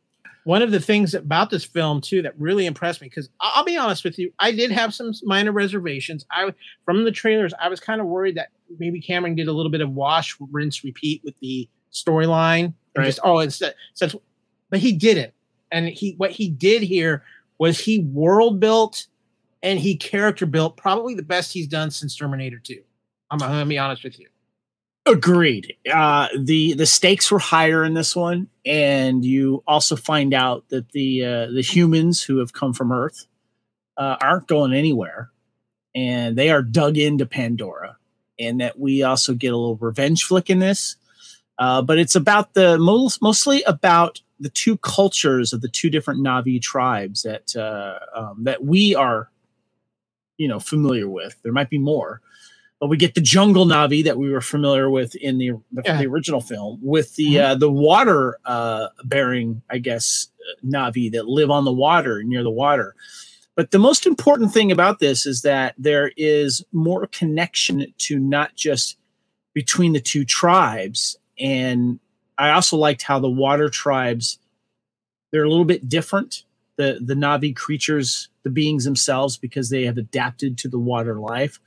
one of the things about this film too that really impressed me because I'll be honest with you, I did have some minor reservations. I from the trailers, I was kind of worried that maybe Cameron did a little bit of wash, rinse, repeat with the storyline. Right. Just oh, instead, since, but he didn't. And he what he did here was he world built and he character built probably the best he's done since Terminator 2. I'm gonna be honest with you. Agreed. Uh, the the stakes were higher in this one, and you also find out that the uh, the humans who have come from Earth uh, aren't going anywhere, and they are dug into Pandora, and that we also get a little revenge flick in this. Uh, but it's about the most, mostly about the two cultures of the two different Na'vi tribes that uh, um, that we are, you know, familiar with. There might be more, but we get the jungle Na'vi that we were familiar with in the the, Yeah. the original film, with the Mhm. uh, the water uh, bearing, I guess, uh, Na'vi that live on the water near the water. But the most important thing about this is that there is more connection to not just between the two tribes. And I also liked how the water tribes they're a little bit different. The the Na'vi creatures, the beings themselves, because they have adapted to the water life.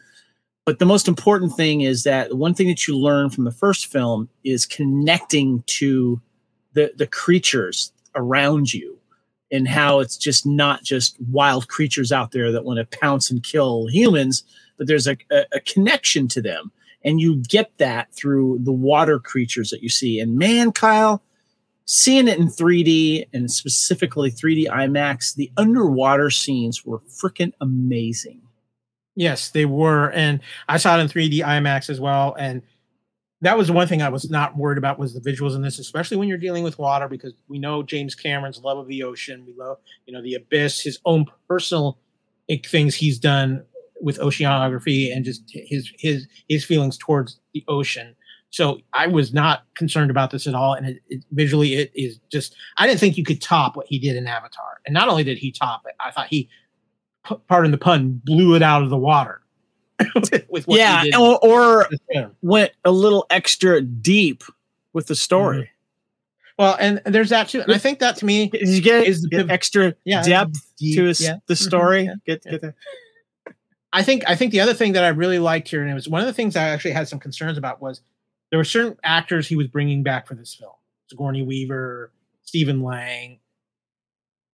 But the most important thing is that one thing that you learn from the first film is connecting to the the creatures around you and how it's just not just wild creatures out there that want to pounce and kill humans, but there's a, a, a connection to them. And you get that through the water creatures that you see. And man, Kyle, seeing it in 3D and specifically 3D IMAX, the underwater scenes were freaking amazing. Yes, they were, and I saw it in 3D IMAX as well. And that was the one thing I was not worried about was the visuals in this, especially when you're dealing with water, because we know James Cameron's love of the ocean. We love, you know, the abyss, his own personal things he's done with oceanography and just his his his feelings towards the ocean. So I was not concerned about this at all, and it, it, visually it is just. I didn't think you could top what he did in Avatar, and not only did he top it, I thought he, p- pardon the pun, blew it out of the water. with what yeah, he did or, or in this film. went a little extra deep with the story. Well, and there's that too, and I think that to me, you get, Is the get extra yeah, depth deep, to his, yeah. the Mhm, story? yeah, Get, get that. I think I think the other thing that I really liked here, and it was one of the things I actually had some concerns about, was there were certain actors he was bringing back for this film. Sigourney Weaver, Stephen Lang.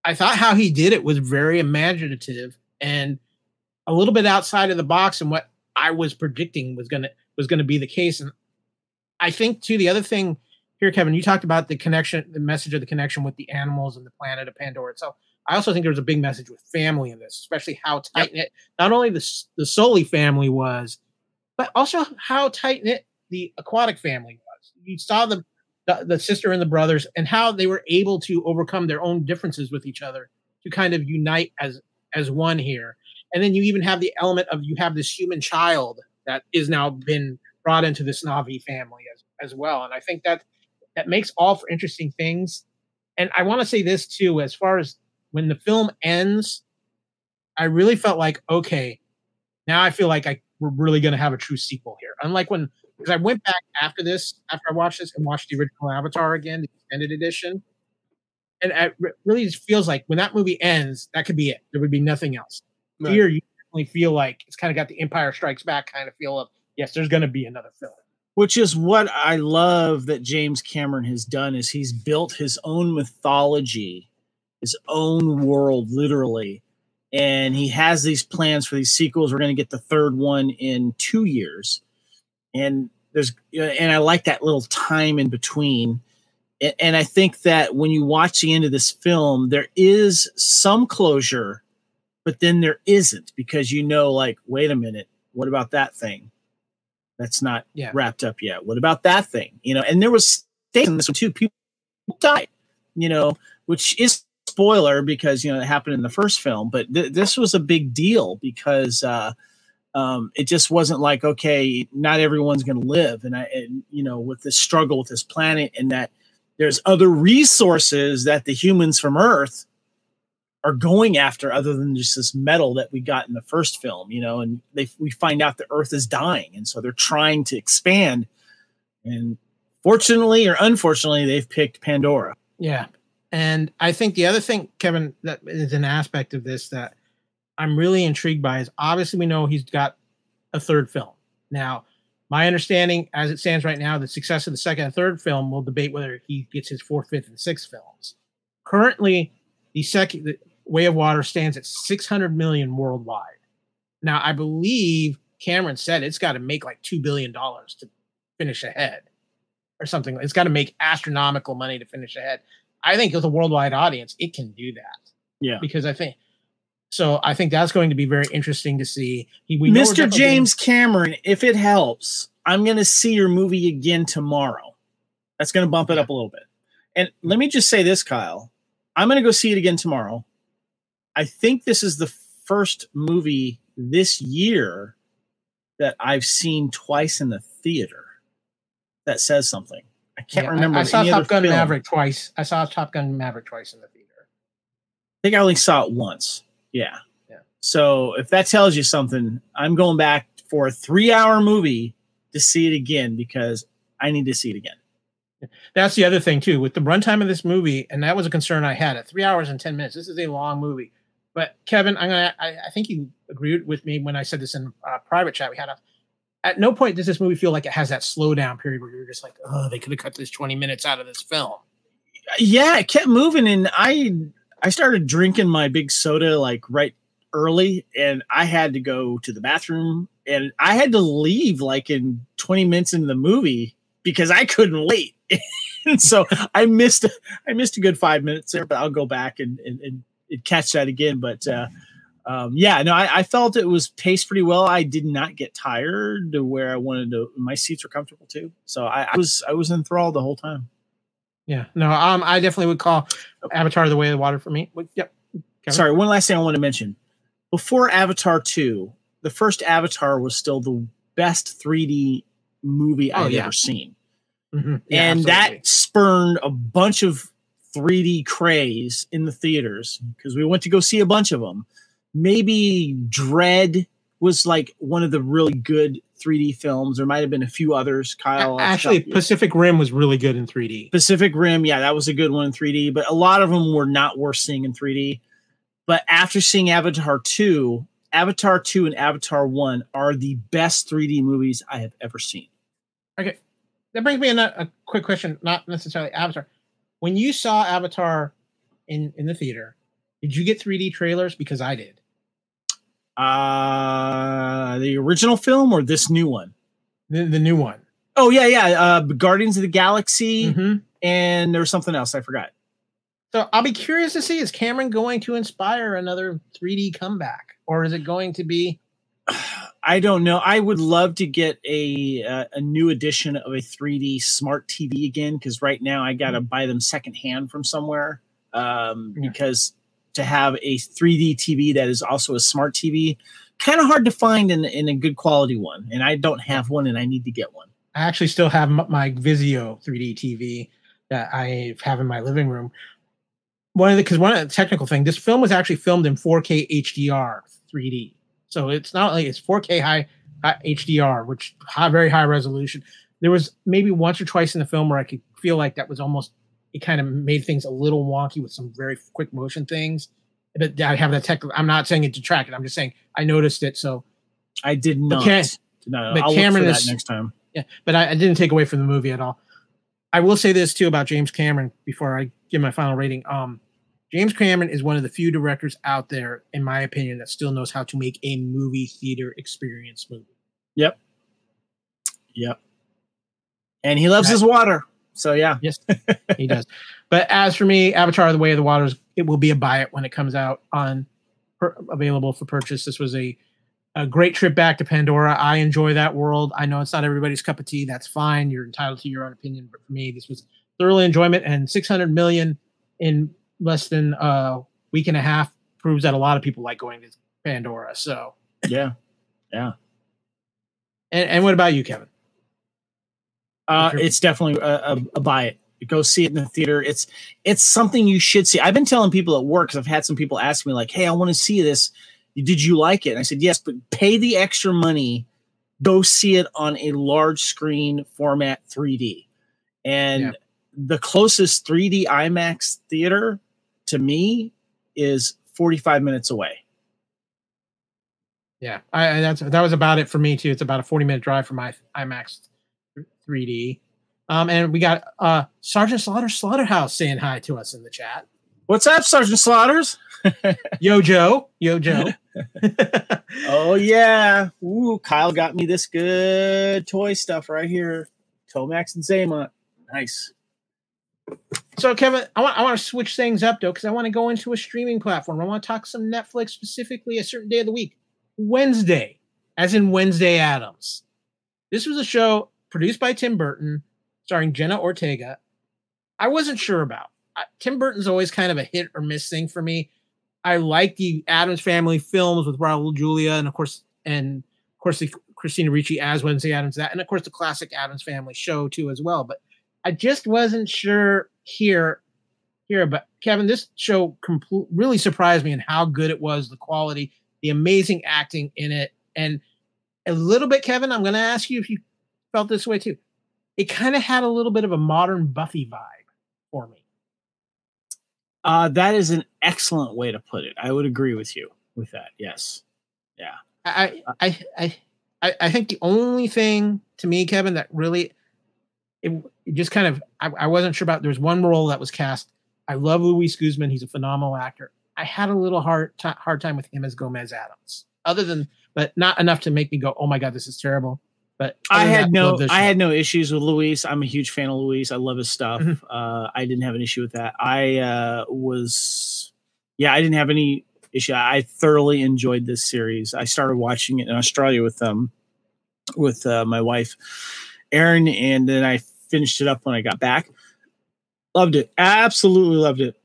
I thought how he did it was very imaginative and a little bit outside of the box and what I was predicting was gonna was gonna be the case. And I think too the other thing here, Kevin, you talked about the connection, the message of the connection with the animals and the planet of Pandora itself. I also think there was a big message with family in this, especially how tight knit not only the the Sully family was, but also how tight knit the aquatic family was. You saw the, the the sister and the brothers and how they were able to overcome their own differences with each other to kind of unite as as one here. And then you even have the element of you have this human child that is now been brought into this Na'vi family as as well. And I think that that makes all for interesting things. And I want to say this too, as far as when the film ends, I really felt like, okay, now I feel like I we're really going to have a true sequel here. Unlike when, because I went back after this, after I watched this and watched the original Avatar again, the extended edition, and it really feels like when that movie ends, that could be it. There would be nothing else. Right. Here, you definitely feel like it's kind of got the Empire Strikes Back kind of feel of yes, there's going to be another film. which is what I love that James Cameron has done is he's built his own mythology, his own world literally. And he has these plans for these sequels. We're going to get the third one in 2 years. And there's uh, and I like that little time in between. And I think that when you watch the end of this film, there is some closure, but then there isn't because you know, like, wait a minute, what about that thing? That's not Yeah. wrapped up yet. What about that thing? You know, and there was stakes in this one too. People died, you know, which is spoiler because you know it happened in the first film, but th- this was a big deal because uh, um, it just wasn't like okay, not everyone's going to live, and I, and, you know, with this struggle with this planet, and that there's other resources that the humans from Earth are going after other than just this metal that we got in the first film, you know, and they we find out the Earth is dying, and so they're trying to expand. And fortunately or unfortunately, they've picked Pandora. Yeah. And I think the other thing, Kevin, that is an aspect of this that I'm really intrigued by is obviously we know he's got a third film. Now, my understanding as it stands right now, the success of the second and third film will debate whether he gets his fourth, fifth, and sixth films. Currently, the second the Way of Water stands at 600 million worldwide. Now, I believe Cameron said it's got to make like $2 billion to finish ahead or something. It's got to make astronomical money to finish ahead. I think with a worldwide audience, it can do that Yeah. because I think so. I think that's going to be very interesting to see. He, Mr. James Cameron, if it helps, I'm going to see your movie again tomorrow. That's going to bump it up a little bit. And let me just say this, Kyle. I'm going to go see it again tomorrow. I think this is the first movie this year that I've seen twice in the theater. That says something. I can't Yeah, remember. I, I saw Top Gun film. Maverick twice. I saw Top Gun Maverick twice in the theater. I think I only saw it once. Yeah. Yeah. So if that tells you something, I'm going back for a three hour movie to see it again because I need to see it again. That's the other thing too with the runtime of this movie, and that was a concern I had. At three hours and ten minutes, this is a long movie. But Kevin, I'm gonna. I, I think you agreed with me when I said this in uh, private chat we had. A, at no point does this movie feel like it has that slowdown period where you're just like, oh, they could have cut this 20 minutes out of this film. Yeah, it kept moving and I I started drinking my big soda like right early and I had to go to the bathroom and I had to leave like in 20 minutes into the movie because I couldn't wait. and so I missed I missed a good five minutes there, but I'll go back and and, and, and catch that again. But uh um, yeah, no, I, I felt it was paced pretty well. I did not get tired to where I wanted to. My seats were comfortable too, so I, I was I was enthralled the whole time. Yeah, no, um, I definitely would call Avatar the Way of the Water for me. Yep. Kevin? Sorry, one last thing I want to mention. Before Avatar 2, the first Avatar was still the best 3D movie Oh, I've yeah. ever seen. Mhm. Yeah, and absolutely. that spurned a bunch of 3D craze in the theaters because we went to go see a bunch of them. Maybe Dredd was like one of the really good 3D films. There might have been a few others. Kyle, actually. Pacific Rim was really good in 3D. Pacific Rim, yeah, that was a good one in 3D, but a lot of them were not worth seeing in 3D. But after seeing Avatar 2, Avatar 2 and Avatar 1 are the best 3D movies I have ever seen. Okay, that brings me in a, a quick question, not necessarily Avatar. When you saw Avatar in in the theater, did you get 3D trailers? Because I did. Uh the original film or this new one? The, the new one. Oh yeah, yeah, uh Guardians of the Galaxy Mhm. and there was something else I forgot. So I'll be curious to see is Cameron going to inspire another 3D comeback, or is it going to be? I don't know. I would love to get a uh, a new edition of a 3D smart TV again because right now I got to buy them secondhand from somewhere. Um, Yeah. Because to have a 3D TV that is also a smart TV, kind of hard to find in in a good quality one, and I don't have one, and I need to get one. I actually still have my Vizio 3D TV that I have in my living room. One of the because one of the technical thing, this film was actually filmed in 4K HDR 3D, so it's not like it's 4K high, high HDR, which high, very high resolution. There was maybe once or twice in the film where I could feel like that was almost it kind of made things a little wonky with some very quick motion things. But I have that tech. I'm not saying it detracted. I'm just saying I noticed it. So I did not. Cam- no, but I'll Cameron is- that next time. yeah, but I, I didn't take away from the movie at all. I will say this too about James Cameron before I give my final rating. Um, James Cameron is one of the few directors out there, in my opinion, that still knows how to make a movie theater experience movie. Yep. Yep. And he loves That- his water. So yeah. Yes, he does. But as for me, Avatar: The Way of the Waters, it will be a buy it when it comes out on per, available for purchase. This was a a great trip back to Pandora. I enjoy that world. I know it's not everybody's cup of tea. That's fine. You're entitled to your own opinion. But for me, this was thoroughly enjoyment. And 600 million in less than a week and a half proves that a lot of people like going to Pandora. So, Yeah. Yeah. And, and what about you, Kevin? Uh, Sure. it's definitely a, a, a buy it. Go see it in the theater. It's it's something you should see. I've been telling people at work because I've had some people ask me like, "Hey, I want to see this. Did you like it?" And I said, "Yes, but pay the extra money. Go see it on a large screen format 3D." And Yeah. the closest 3D IMAX theater to me is 45 minutes away. Yeah, I, I that's that was about it for me too. It's about a 40 minute drive from my IMAX 3D. Um, and we got uh Sergeant Slaughter Slaughterhouse saying hi to us in the chat. What's up, Sergeant Slaughters? Yo Joe, Yo Joe. Oh yeah. Ooh, Kyle got me this good toy stuff right here. Tomax and Xamot. Nice. So Kevin, I want I want to switch things up though because I want to go into a streaming platform. I want to talk some Netflix specifically a certain day of the week, Wednesday, as in Wednesday Addams. This was a show produced by Tim Burton, starring Jenna Ortega. I wasn't sure about. Tim Burton's always kind of a hit or miss thing for me. I like the Addams Family films with Raul Julia, and of course, and of course the Christina Ricci as Wednesday Addams, that, and of course the classic Addams Family show too as well. But I just wasn't sure here, here. But Kevin, this show really surprised me in how good it was, the quality, the amazing acting in it, and a little bit, Kevin. I'm going to ask you if you felt this way too. It kind of had a little bit of a modern Buffy vibe for me. Uh, that is an excellent way to put it. I would agree with you with that. Yes. Yeah. I, I, I, I, I think the only thing to me, Kevin, that really, it, it just kind of, I, I wasn't sure about. There's one role that was cast. I love Luis Guzman. He's a phenomenal actor. I had a little hard ti hard time with him as Gomez Addams. Other than, but not enough to make me go, "Oh my god, this is terrible." But I had that, no I show. had no issues with Luis. I'm a huge fan of Luis. I love his stuff. Mhm. Uh, I didn't have an issue with that. I uh, was yeah, I didn't have any issue. I thoroughly enjoyed this series. I started watching it in Australia with um with uh, my wife Erin, and then I finished it up when I got back. Loved it. Absolutely loved it.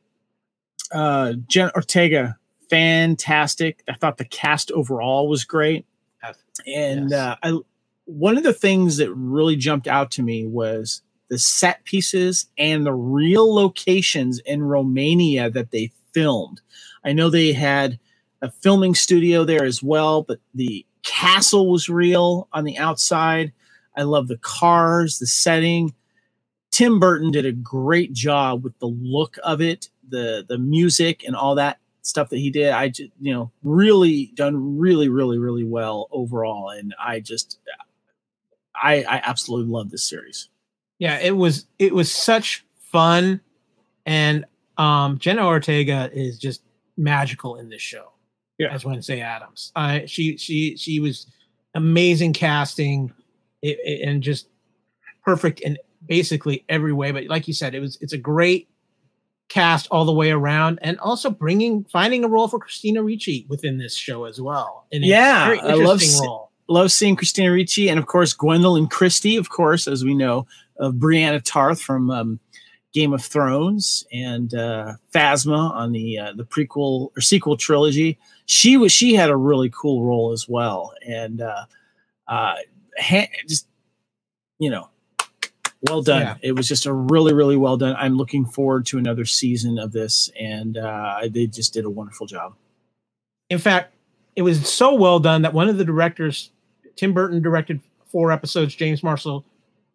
Uh, Jen Ortega, fantastic. I thought the cast overall was great. And Yes. uh, I one of the things that really jumped out to me was the set pieces and the real locations in Romania that they filmed. I know they had a filming studio there as well, but the castle was real on the outside. I love the cars, the setting. Tim Burton did a great job with the look of it, the the music and all that stuff that he did. I just, you know, really done really really really well overall and I just I I absolutely love this series. yeah it was it was such fun. And um jenna ortega is just magical in this show Yeah. as wednesday addams uh she she she was amazing casting it, it- and just perfect in basically every way. But like you said it was it's a great cast all the way around and also bringing finding a role for christina ricci within this show as well. And Yeah, I love role Love seeing Christina Ricci and of course Gwendoline Christie, of course, as we know, of Brianna Tarth from um, Game of Thrones and uh, Phasma on the uh, the prequel or sequel trilogy. She was she had a really cool role as well, and uh, uh, ha- just you know, well done. Yeah. It was just a really really well done. I'm looking forward to another season of this, and uh, they just did a wonderful job. in fact, it was so well done that one of the directors, Tim Burton, directed four episodes. James Marshall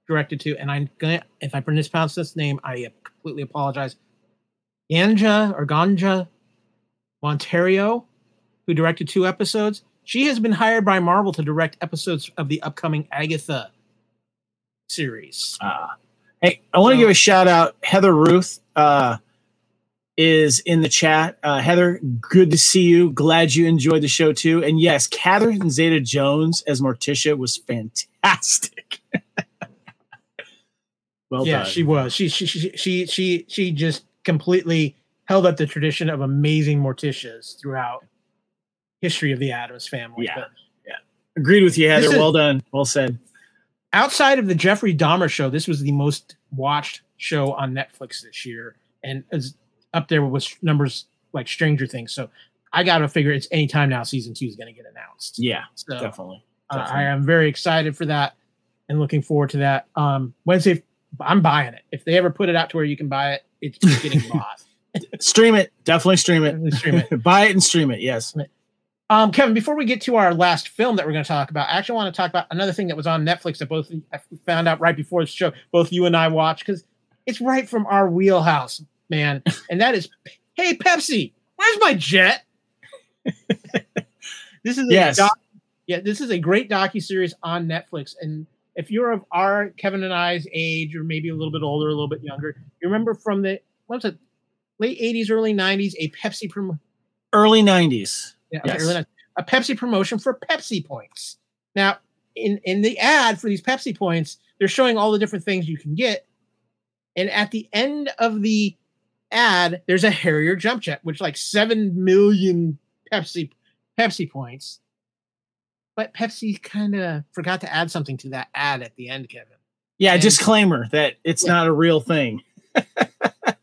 directed two, and I'm gonna if I mispronounce this name, I completely apologize. Gandja or Gandja Monteiro, who directed two episodes, she has been hired by Marvel to direct episodes of the upcoming Agatha series. Uh, hey, I want to So- give a shout out. Heather Ruth uh, is in the chat. Uh, Heather, good to see you. Glad you enjoyed the show too. And yes, Catherine Zeta Jones as Morticia was fantastic. well yeah, done. she was. She she she she she she just completely held up the tradition of amazing Morticias throughout history of the Addams family. Yeah. But Agreed with you, Heather. Is- well done. Well said. outside of the Jeffrey Dahmer show, this was the most watched show on Netflix this year, and is up there with numbers like Stranger Things. So I got to figure it's anytime now. Season two is going to get announced. Yeah, So definitely. uh, definitely. I am very excited for that and looking forward to that. Um, Wednesday, I'm buying it. If they ever put it out to where you can buy it, it's just getting bought. Stream it. Definitely stream it. Stream it. Buy it and stream it. Yes. Um, Kevin, before we get to our last film that we're going to talk about, I actually want to talk about another thing that was on Netflix that both I found out right before the show. Both you and I watched because It's right from our wheelhouse, man. And that is, hey Pepsi, where's my jet? this is a Yes. doc- yeah, this is a great docu series on Netflix. And if you're of our Kevin and I's age, or maybe a little bit older, a little bit younger, you remember from the what was it, late '80s, early '90s, a Pepsi promo. Early 90s. Yeah, okay, Yes. early 90s, a Pepsi promotion for Pepsi points. Now, in in the ad for these Pepsi points, they're showing all the different things you can get, and at the end of the ad, there's a Harrier jump jet, which like seven million Pepsi Pepsi points. But Pepsi kind of forgot to add something to that ad at the end, Kevin. Yeah, And- disclaimer that it's Yeah. not a real thing.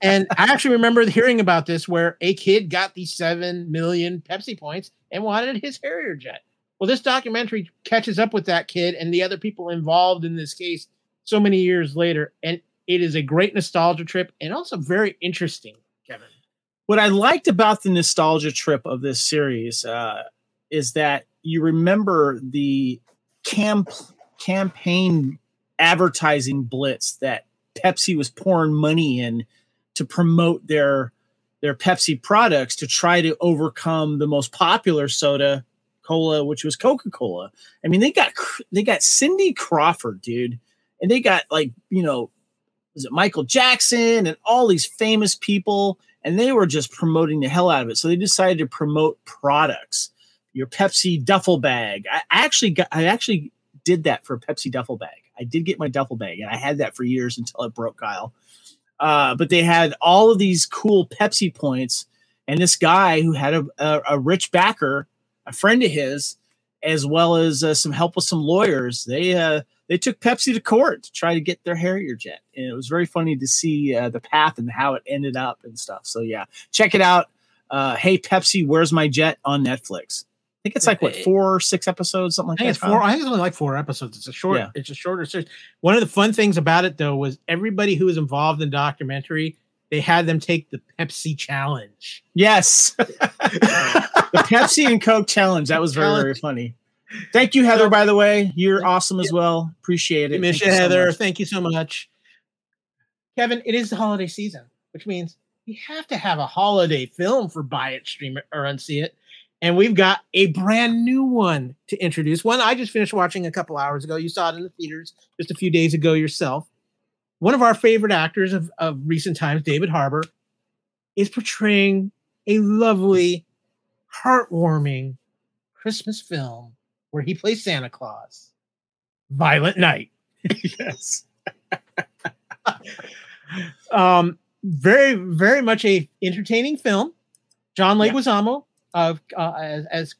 And I actually remember hearing about this where a kid got these 7 million Pepsi points and wanted his Harrier jet. Well, this documentary catches up with that kid and the other people involved in this case so many years later. And it is a great nostalgia trip and also very interesting, Kevin. What I liked about the nostalgia trip of this series uh, is that you remember the camp campaign advertising blitz that Pepsi was pouring money in to promote their their Pepsi products to try to overcome the most popular soda cola, which was Coca Cola. I mean, they got they got Cindy Crawford, dude, and they got like you know, was it Michael Jackson and all these famous people, and they were just promoting the hell out of it. So they decided to promote products. Your Pepsi duffel bag. I actually got. I actually did that for a Pepsi duffel bag. I did get my duffel bag, and I had that for years until it broke, Kyle. Uh, but they had all of these cool Pepsi points, and this guy who had a, a, a rich backer, a friend of his, as well as uh, some help with some lawyers. They uh, they took Pepsi to court to try to get their Harrier jet, and it was very funny to see uh, the path and how it ended up and stuff. So yeah, check it out. Uh, hey Pepsi, where's my jet on Netflix? I think it's like what four, or six episodes, something I like think that. it's four. I think it's only like four episodes. It's a short. Yeah. It's a shorter series. One of the fun things about it, though, was everybody who was involved in the documentary, they had them take the Pepsi challenge. Yes. the Pepsi and Coke challenge. That was very, very funny. Thank you, Heather, by the way. You're awesome as well. Appreciate it. Miss Thank you so Heather, much. thank you so much. Kevin, it is the holiday season, which means we have to have a holiday film for buy it, stream it, or unsee it. And we've got a brand new one to introduce. One I just finished watching a couple hours ago. You saw it in the theaters just a few days ago yourself. One of our favorite actors of, of recent times, David Harbour, is portraying a lovely, heartwarming Christmas film where he plays Santa Claus. Violent Night. yes. um very very much a entertaining film john Yeah. leguizamo of uh, as, as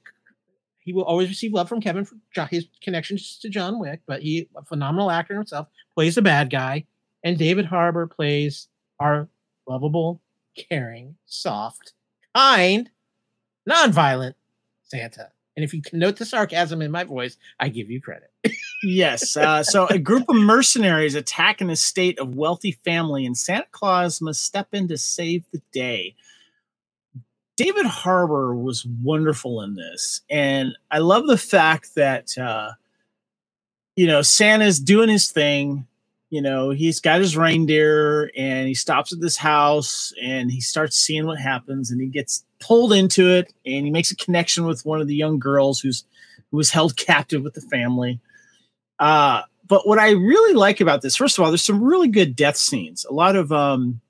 he will always receive love from kevin for his connections to john wick but he a phenomenal actor himself plays the bad guy and david harbour plays our lovable caring soft kind non-violent santa and if you can note the sarcasm in my voice i give you credit Yes. Uh, so a group of mercenaries attack an estate of wealthy family, and Santa Claus must step in to save the day. David Harbour was wonderful in this, and I love the fact that uh, you know Santa's doing his thing. You know, he's got his reindeer, and he stops at this house, and he starts seeing what happens, and he gets pulled into it, and he makes a connection with one of the young girls who's who was held captive with the family. Uh, but what I really like about this, first of all, there's some really good death scenes, a lot of um,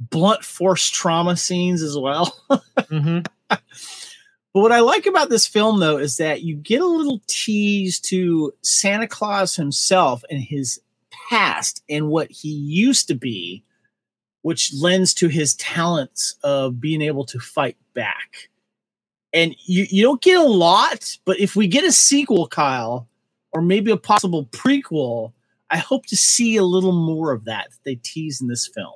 blunt force trauma scenes as well. Mhm. But what I like about this film, though, is that you get a little tease to Santa Claus himself and his past and what he used to be, which lends to his talents of being able to fight back. And you, you don't get a lot, but if we get a sequel, Kyle, or maybe a possible prequel, I hope to see a little more of that that they tease in this film.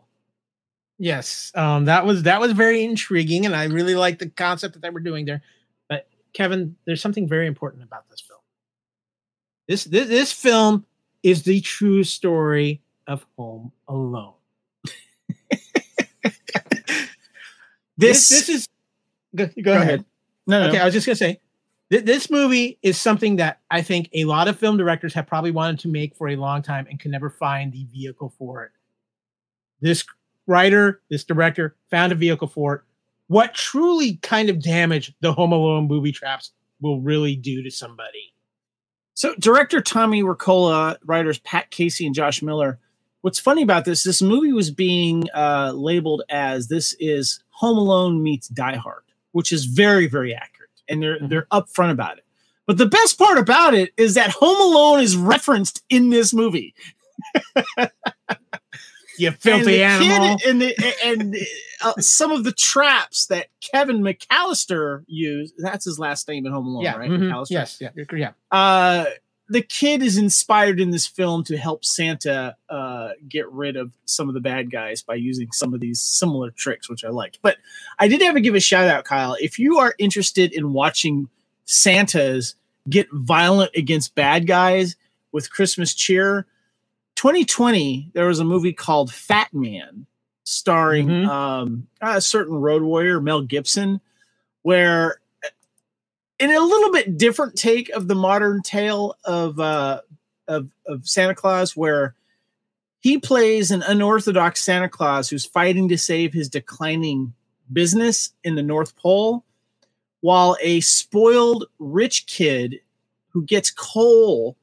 Yes, um, that was that was very intriguing, and I really like the concept that they were doing there. But Kevin, there's something very important about this film. This this, this film is the true story of Home Alone. This, this is go, go go ahead. ahead. No, no. Okay, I was just gonna say th- this movie is something that I think a lot of film directors have probably wanted to make for a long time and can never find the vehicle for it. this writer, this director found a vehicle for it. What truly kind of damage the Home Alone booby traps will really do to somebody. So, director Tommy Wirkola, writers Pat Casey and Josh Miller. What's funny about this? This movie was being uh, labeled as this is Home Alone meets Die Hard, which is very, very accurate, and they're Mhm. they're upfront about it. But the best part about it is that Home Alone is referenced in this movie. You and filthy the animal. Kid and the, and uh, some of the traps that Kevin McCallister used. That's his last name in Home Alone, yeah. right? mhm, McCallister? Yes. Yeah. Yeah. uh the kid is inspired in this film to help Santa uh, get rid of some of the bad guys by using some of these similar tricks, which I liked. But I did have to give a shout out, Kyle. If you are interested in watching Santas get violent against bad guys with Christmas cheer, 2020 there was a movie called Fat Man, starring Mhm. um, a certain road warrior Mel Gibson, where in a little bit different take of the modern tale of uh of of Santa Claus where he plays an unorthodox Santa Claus who's fighting to save his declining business in the North Pole while a spoiled rich kid who gets coal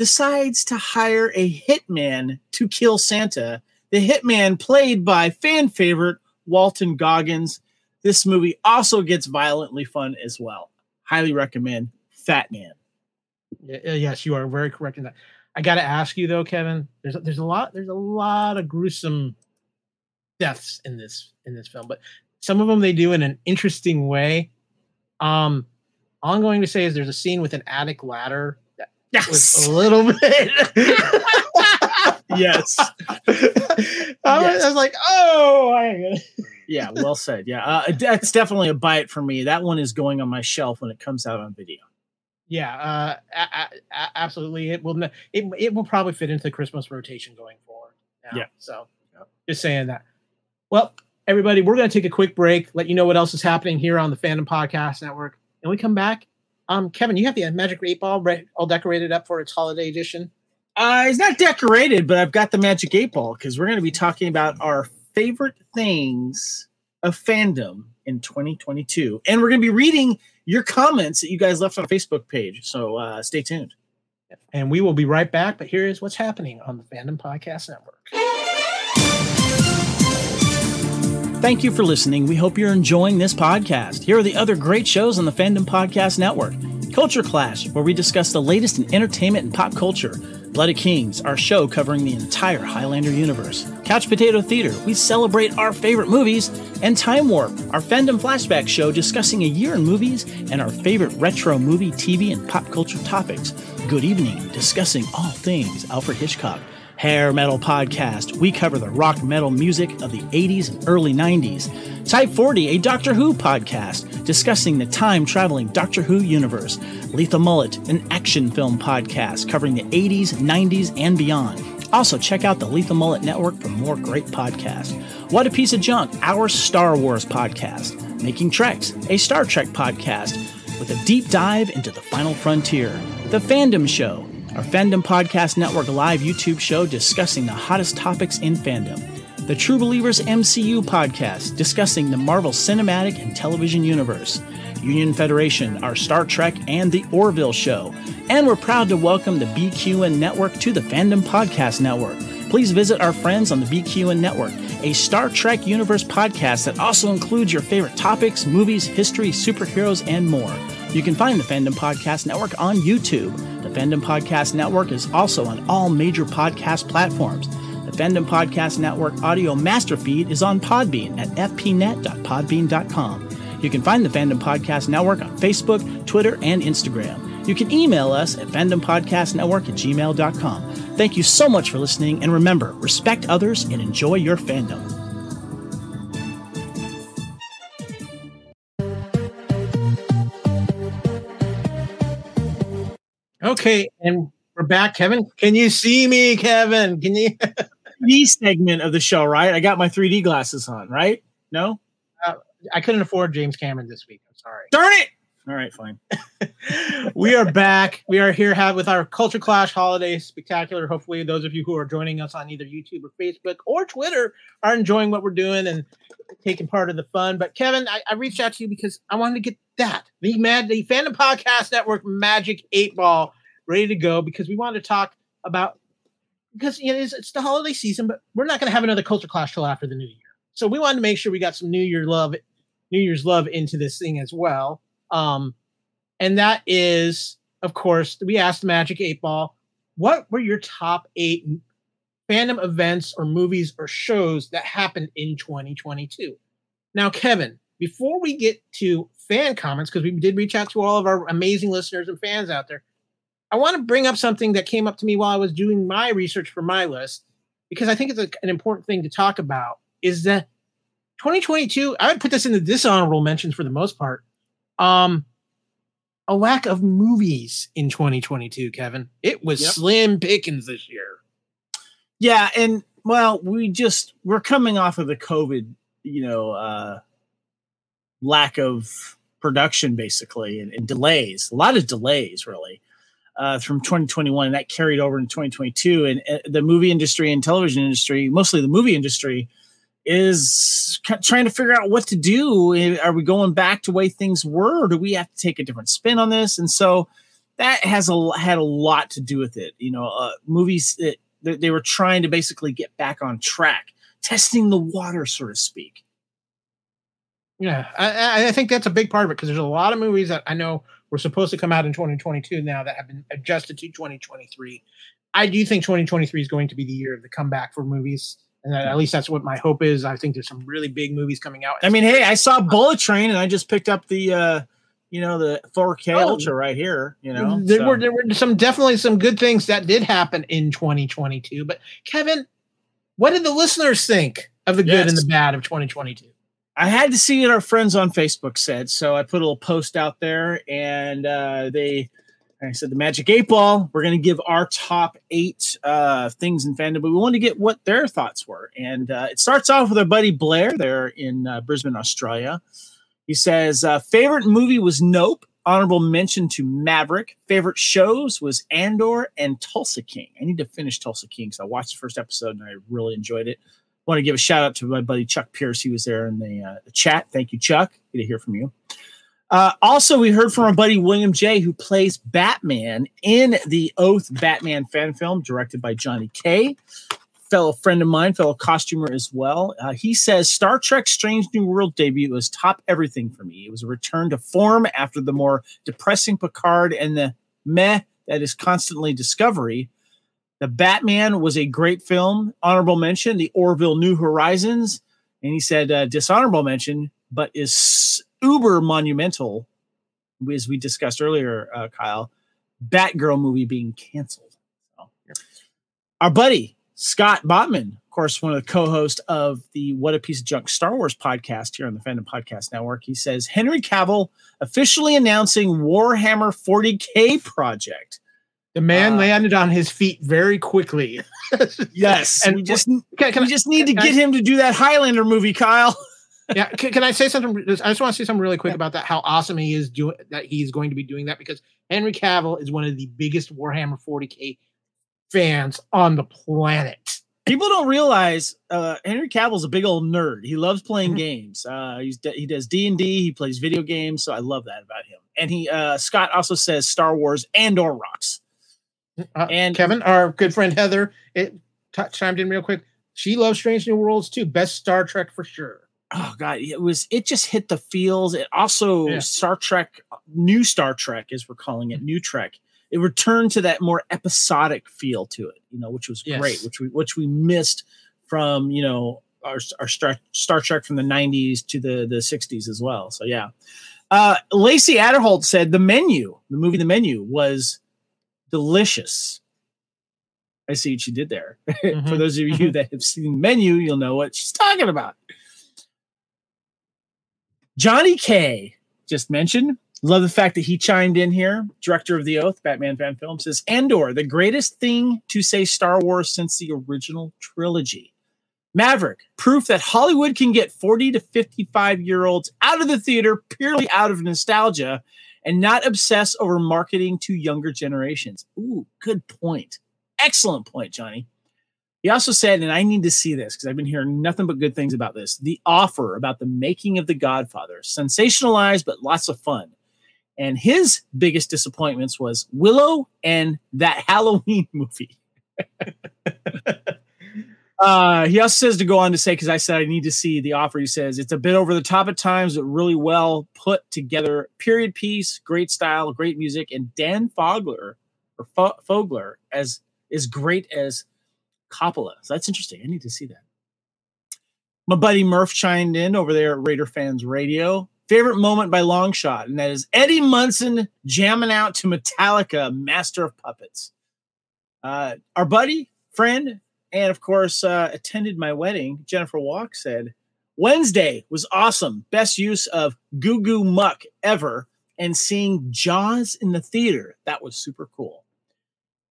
decides to hire a hitman to kill Santa. The hitman played by fan favorite Walton Goggins. This movie also gets violently fun as well highly recommend Fat Man. Yes, you are very correct in that. I got to ask you though, Kevin. There's there's a lot there's a lot of gruesome deaths in this in this film, but some of them they do in an interesting way. Um, all I'm going to say is there's a scene with an attic ladder was a little bit. yes. I, was, Yes. I was like, oh, I, Yeah, well said. Yeah, uh, that's definitely a bite for me. That one is going on my shelf when it comes out on video. yeah, uh, a- a- absolutely. It will it it will probably fit into the Christmas rotation going forward. now. Yeah. So just saying that. Well, everybody, we're going to take a quick break, let you know what else is happening here on the Fandom Podcast Network, and we come back. Um, Kevin, you have the Magic Eight Ball re- all decorated up for its holiday edition. Uh, it's not decorated, but I've got the Magic Eight Ball because we're going to be talking about our favorite things of fandom in 2022, and we're going to be reading your comments that you guys left on our Facebook page. So uh, stay tuned. And we will be right back. But here is what's happening on the Fandom Podcast Network. Thank you for listening. We hope you're enjoying this podcast. Here are the other great shows on the Fandom Podcast Network Culture Clash, where we discuss the latest in entertainment and pop culture. Blooded Kings, our show covering the entire Highlander universe. Couch Potato Theater, we celebrate our favorite movies. And Time Warp, our fandom flashback show discussing a year in movies and our favorite retro movie, TV, and pop culture topics. Good evening, discussing all things Alfred Hitchcock. Hair Metal Podcast. We cover the rock metal music of the 80s and early 90s. Type 40, a Doctor Who podcast discussing the time traveling Doctor Who universe. Lethal Mullet, an action film podcast covering the 80s, 90s, and beyond. Also, check out the Lethal Mullet Network for more great podcasts. What a Piece of Junk, our Star Wars podcast. Making Treks, a Star Trek podcast with a deep dive into the final frontier. The Fandom Show, our Fandom Podcast Network live YouTube show discussing the hottest topics in fandom. The True Believers MCU podcast discussing the Marvel Cinematic and Television Universe. Union Federation, our Star Trek, and The Orville Show. And we're proud to welcome the BQN Network to the Fandom Podcast Network. Please visit our friends on the BQN Network, a Star Trek Universe podcast that also includes your favorite topics, movies, history, superheroes, and more. You can find the Fandom Podcast Network on YouTube. The Fandom Podcast Network is also on all major podcast platforms. The Fandom Podcast Network audio master feed is on Podbean at fpnet.podbean.com. You can find the Fandom Podcast Network on Facebook, Twitter, and Instagram. You can email us at fandompodcastnetwork at gmail.com. Thank you so much for listening, and remember, respect others and enjoy your fandom. Okay, and we're back, Kevin. Can you see me, Kevin? Can you? 3D segment of the show, right? I got my 3D glasses on, right? No? Uh, I couldn't afford James Cameron this week. I'm sorry. Darn it! All right, fine. we are back. We are here have with our Culture Clash Holiday Spectacular. Hopefully, those of you who are joining us on either YouTube or Facebook or Twitter are enjoying what we're doing and taking part of the fun. But Kevin, I, I reached out to you because I wanted to get that the Mad the Fandom Podcast Network Magic Eight Ball ready to go because we wanted to talk about because you know, it's, it's the holiday season, but we're not going to have another Culture Clash till after the New Year. So we wanted to make sure we got some New Year love, New Year's love into this thing as well. Um, and that is, of course, we asked Magic Eight Ball, what were your top eight fandom events or movies or shows that happened in 2022? Now, Kevin, before we get to fan comments, because we did reach out to all of our amazing listeners and fans out there, I want to bring up something that came up to me while I was doing my research for my list, because I think it's a, an important thing to talk about. Is that 2022? I would put this in the dishonorable mentions for the most part. Um, a lack of movies in 2022, Kevin. It was Yep. slim pickings this year. Yeah, and well, we just we're coming off of the COVID, you know, uh lack of production basically and, and delays. A lot of delays really. Uh, from 2021 and that carried over in 2022 and uh, the movie industry and television industry mostly the movie industry is trying to figure out what to do. Are we going back to way things were? Or do we have to take a different spin on this? And so that has a had a lot to do with it. You know uh, movies that they, they were trying to basically get back on track, testing the water, so to speak. Yeah, I, I think that's a big part of it because there's a lot of movies that I know were supposed to come out in 2022 now that have been adjusted to 2023. I do think 2023 is going to be the year of the comeback for movies, and that, at least that's what my hope is. I think there's some really big movies coming out. I mean, hey, I saw Bullet Train, and I just picked up the, uh, you know, the 4K Oh. Ultra right here. You know, there so- were there were some definitely some good things that did happen in 2022. But Kevin, what did the listeners think of the good and the bad of 2022? I had to see what our friends on Facebook said, so I put a little post out there, and uh, they, I said the Magic Eight Ball. We're going to give our top eight uh, things in fandom, but we wanted to get what their thoughts were, and uh, it starts off with our buddy Blair there in uh, Brisbane, Australia. He says uh, favorite movie was Nope. Honorable mention to Maverick. Favorite shows was Andor and Tulsa King. I need to finish Tulsa King because I watched the first episode and I really enjoyed it want to give a shout out to my buddy Chuck Pierce. He was there in the, uh, the chat. Thank you, Chuck. Good to hear from you. Uh, also, we heard from our buddy William J., who plays Batman in the Oath Batman fan film directed by Johnny Kay. Fellow friend of mine, fellow costumer as well. Uh, he says Star Trek Strange New World debut was top everything for me. It was a return to form after the more depressing Picard and the meh that is constantly Discovery. The Batman was a great film. Honorable mention, The Orville New Horizons. And he said, uh, dishonorable mention, but is uber monumental, as we discussed earlier, uh, Kyle, Batgirl movie being canceled. So, Our buddy, Scott Botman, of course, one of the co hosts of the What a Piece of Junk Star Wars podcast here on the Fandom Podcast Network, he says, Henry Cavill officially announcing Warhammer 40K project. The man Uh, landed on his feet very quickly. Yes, And and we just Can, can we I- just need to can I- get him to do that Highlander movie, Kyle. yeah, can, can I say something? I just want to say something really quick about that. How awesome he is doing that. He's going to be doing that because Henry Cavill is one of the biggest Warhammer 40k fans on the planet. People don't realize uh, Henry Cavill's a big old nerd. He loves playing Mhm. games. Uh, he's he does D and D. He plays video games, so I love that about him. And he uh, Scott also says Star Wars Andor rocks. Uh, And- Kevin, our good friend Heather, it t- chimed in real quick. She loves Strange New Worlds too. Best Star Trek for sure. Oh god, it was it just hit the feels. It also Yeah. Star Trek, new Star Trek, as we're calling it, new Trek. It returned to that more episodic feel to it, you know, which was Yes. great, which we which we missed from you know our our Star, Star Trek from the '90s to the the '60s as well. So yeah, uh, Lacey Adderholt said the menu, the movie, the menu was delicious. I see what you did there. For Mhm. those of you that have seen the menu, you'll know what she's talking about. Johnny K just mentioned. Love the fact that he chimed in here. Director of the Oath, Batman fan film says Andor, the greatest thing to say Star Wars since the original trilogy. Maverick, proof that Hollywood can get 40 to 55 year olds out of the theater purely out of nostalgia and not obsess over marketing to younger generations. Ooh, good point. Excellent point, Johnny. He also said, and I need to see this because I've been hearing nothing but good things about this the offer about the making of The Godfather. Sensationalized, but lots of fun. And his biggest disappointments was Willow and that Halloween movie. uh, he also says to go on to say, because I said I need to see the offer. He says it's a bit over the top at times, but really well put together. Period piece, great style, great music, and Dan Fogler or Fo- Fogler as is great as Coppola. So that's interesting. I need to see that. My buddy Murph chimed in over there at Raider Fans Radio. Favorite moment by long shot, and that is Eddie Munson jamming out to Metallica, Master of Puppets. Uh, our buddy, friend, and of course, uh, attended my wedding, Jennifer Walk said, Wednesday was awesome. Best use of Goo Goo Muck ever. And seeing Jaws in the theater. That was super cool.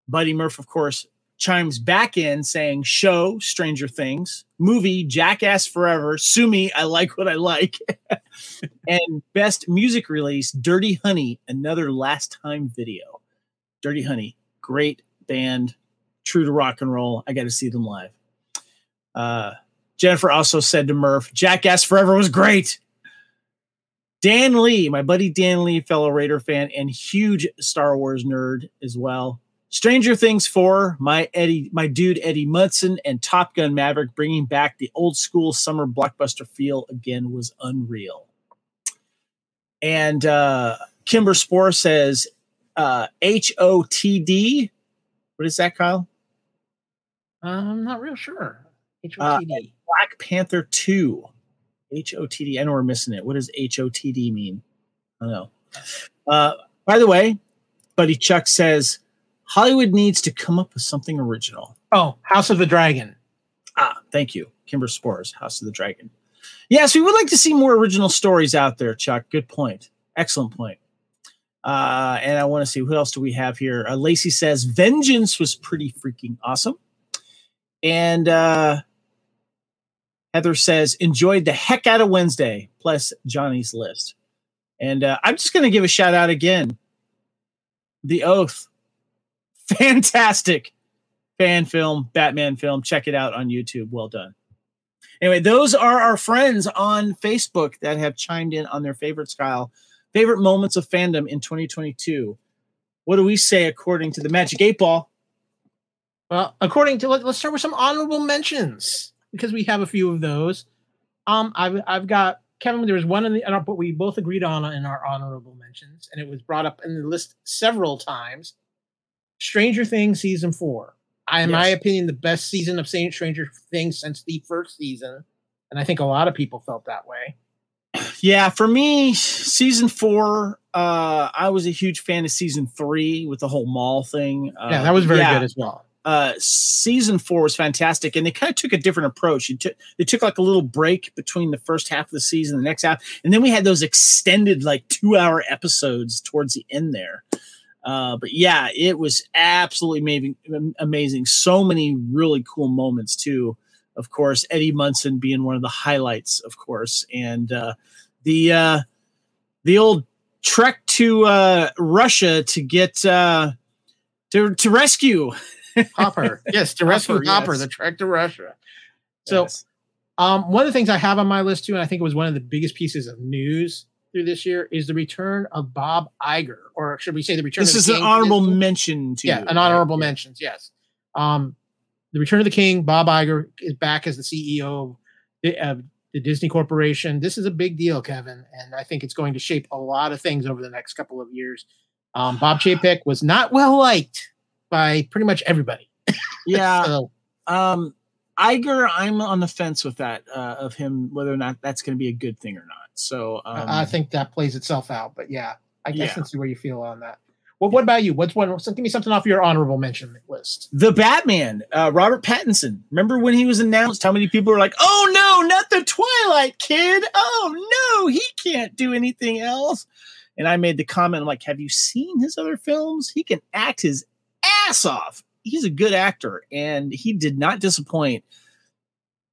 Buddy Murph, of course, chimes back in saying, Show, Stranger Things, movie, Jackass Forever, Sue Me, I like what I like. and best music release, Dirty Honey, another last time video. Dirty Honey, great band, true to rock and roll. I got to see them live. Uh, Jennifer also said to Murph, Jackass Forever was great. Dan Lee, my buddy Dan Lee, fellow Raider fan and huge Star Wars nerd as well. Stranger Things 4, my Eddie, my dude Eddie Munson and Top Gun Maverick bringing back the old school summer blockbuster feel again was unreal. And uh, Kimber Spore says uh, H O T D. What is that, Kyle? I'm not real sure. Uh, HOTD. Black Panther 2. H O T D. I know we're missing it. What does H O T D mean? I don't know. Uh, by the way, Buddy Chuck says Hollywood needs to come up with something original. oh, House of the Dragon. Ah, thank you. Kimber Spores, House of the Dragon. Yes, we would like to see more original stories out there, Chuck. Good point. Excellent point. Uh, and I want to see what else do we have here. Uh, Lacey says Vengeance was pretty freaking awesome. And uh, Heather says enjoyed the heck out of Wednesday, plus Johnny's list. And uh, I'm just going to give a shout out again. The Oath. Fantastic fan film, Batman film. Check it out on YouTube. Well done. Anyway, those are our friends on Facebook that have chimed in on their favorite style, favorite moments of fandom in 2022. What do we say according to the Magic Eight Ball? Well, according to let, us start with some honorable mentions because we have a few of those. Um, I've I've got Kevin. There was one in the in our, but we both agreed on in our honorable mentions, and it was brought up in the list several times. Stranger Things season four. I, in my opinion, the best season of Stranger Things since the first season, and I think a lot of people felt that way. Yeah, for me, season four, uh, I was a huge fan of season three with the whole mall thing. Uh, yeah, that was very yeah, good as well. Uh, season four was fantastic, and they kind of took a different approach. Took they took like a little break between the first half of the season, and the next half, and then we had those extended like two hour episodes towards the end there. Uh, but yeah, it was absolutely amazing, amazing. So many really cool moments too. Of course, Eddie Munson being one of the highlights, of course, and uh, the uh, the old trek to uh, Russia to get uh, to to rescue Hopper, yes, to rescue Hopper, Hopper, yes. the trek to Russia. So, Yes. um, one of the things I have on my list too, and I think it was one of the biggest pieces of news through this year, is the return of Bob Iger, or should we say the return? this of the is an honorable mention to yeah, you, an honorable right? mentions. Yes. Um, the Return of the King. Bob Iger is back as the CEO of the, of the Disney Corporation. This is a big deal, Kevin, and I think it's going to shape a lot of things over the next couple of years. Um, Bob Chapek was not well liked by pretty much everybody. Yeah, So, um, Iger, I'm on the fence with that uh, of him whether or not that's going to be a good thing or not. So um, I I think that plays itself out. But yeah, I guess Yeah. let's see where you feel on that. Well, what about you? What's one? So give me something off your honorable mention list. the Batman, uh, Robert Pattinson. Remember when he was announced? How many people were like, "Oh no, not the Twilight kid! Oh no, he can't do anything else." And I made the comment, I'm like, "Have you seen his other films? He can act his ass off. He's a good actor, and he did not disappoint."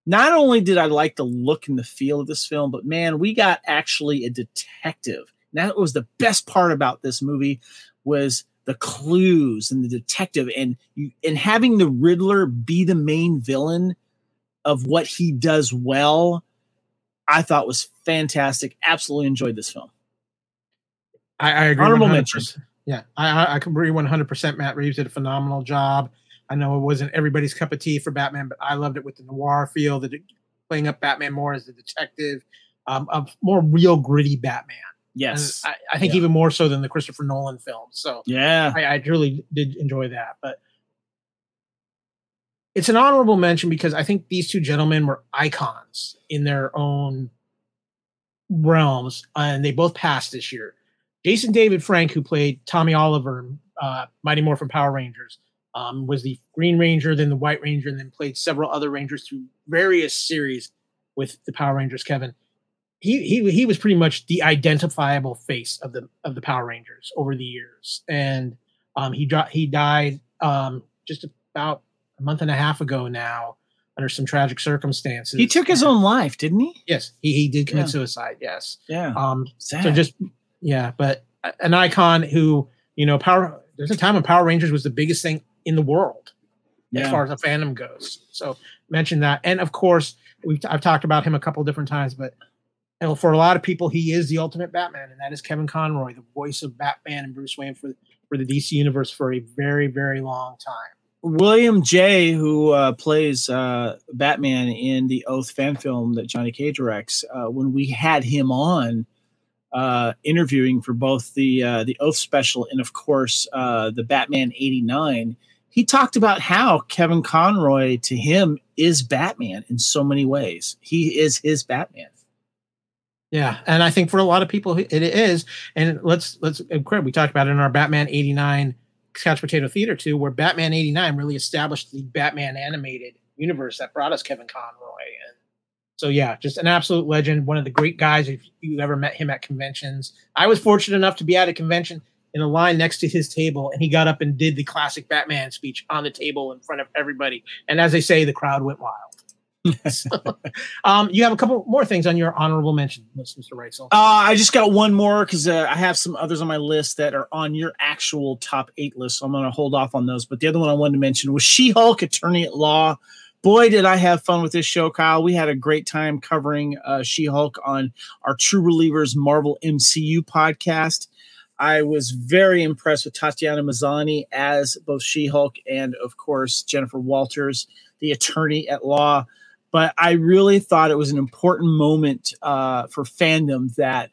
Not only did I like the look and the feel of this film, but man, we got actually a detective. That was the best part about this movie was the clues and the detective and you and having the Riddler be the main villain of what he does well. I thought was fantastic. Absolutely enjoyed this film. I, I agree. Honorable 100%. mention. Yeah, I, I, I can agree 100%. Matt Reeves did a phenomenal job. I know it wasn't everybody's cup of tea for Batman, but I loved it with the noir feel, the playing up Batman more as the detective, um, a more real gritty Batman. Yes. I, I think Yeah. even more so than the Christopher Nolan films. So yeah. I, I really did enjoy that. But it's an honorable mention because I think these two gentlemen were icons in their own realms, and they both passed this year. Jason David Frank, who played Tommy Oliver, in, uh, Mighty Morphin Power Rangers, um, was the Green Ranger, then the White Ranger, and then played several other Rangers through various series with the Power Rangers. Kevin, he he he was pretty much the identifiable face of the of the Power Rangers over the years, and um, he dro- he died um, just about a month and a half ago now under some tragic circumstances. He took his own life, didn't he? Yes, he he did commit Yeah. suicide. Yes. Yeah. Um, Sad. so just yeah, but an icon who you know Power. There's a time when Power Rangers was the biggest thing in the world as far as the fandom goes. So mention that, and of course we've I've talked about him a couple different times, but for a lot of people, he is the ultimate Batman, and that is Kevin Conroy, the voice of Batman and Bruce Wayne for for the DC universe for a very very long time. William J., who uh, plays uh, Batman in the Oath fan film that Johnny Cage directs, uh, when we had him on uh, interviewing for both the uh, the Oath special and, of course, uh, the Batman '89, he talked about how Kevin Conroy to him is Batman in so many ways. He is his Batman. Yeah, and I think for a lot of people it is. And let's let's Craig, we talked about it in our Batman '89 Couch Potato Theater too, where Batman '89 really established the Batman animated universe that brought us Kevin Conroy. And so yeah, just an absolute legend, one of the great guys. If you ever met him at conventions, I was fortunate enough to be at a convention in a line next to his table, and he got up and did the classic Batman speech on the table in front of everybody. And as they say, the crowd went wild. So, um, you have a couple more things on your honorable mention list, Mr. Reitzel. Uh, I just got one more because uh, I have some others on my list that are on your actual top eight list. So I'm going to hold off on those. But the other one I wanted to mention was She Hulk Attorney at Law. Boy, did I have fun with this show, Kyle. We had a great time covering uh, She Hulk on our True Believers Marvel MCU podcast. I was very impressed with Tatiana Maslany as both She Hulk and, of course, Jennifer Walters, the attorney at law but I really thought it was an important moment uh, for fandom that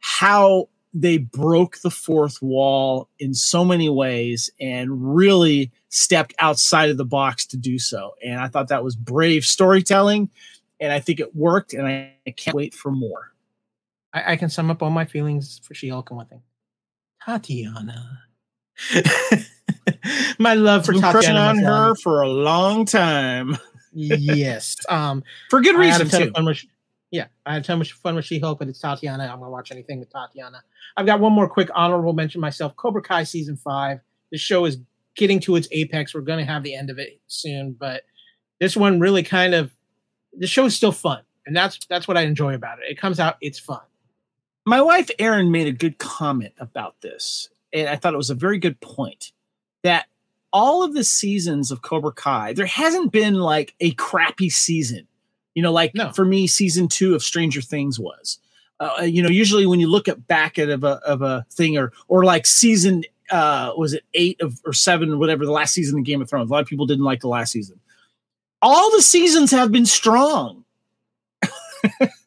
how they broke the fourth wall in so many ways and really stepped outside of the box to do so. And I thought that was brave storytelling, and I think it worked, and I, I can't wait for more. I, I can sum up all my feelings for She-Hulk in one thing. Tatiana. my love for crushing Tatiana on her Maslany. for a long time yes. Um, for good I had a reason too. Yeah, I had so much fun with She-Hulk, but it's Tatiana. I'm gonna watch anything with Tatiana. I've got one more quick honorable mention myself. Cobra Kai season five. The show is getting to its apex. We're gonna have the end of it soon, but this one really kind of the show is still fun, and that's that's what I enjoy about it. It comes out, it's fun. my wife Erin made a good comment about this, and I thought it was a very good point. That all of the seasons of Cobra Kai, there hasn't been like a crappy season. You know, like No. for me, season two of Stranger Things was. Uh, you know, usually when you look at back at of a of a thing, or or like season, uh, was it eight of or seven or whatever the last season of Game of Thrones. A lot of people didn't like the last season. All the seasons have been strong.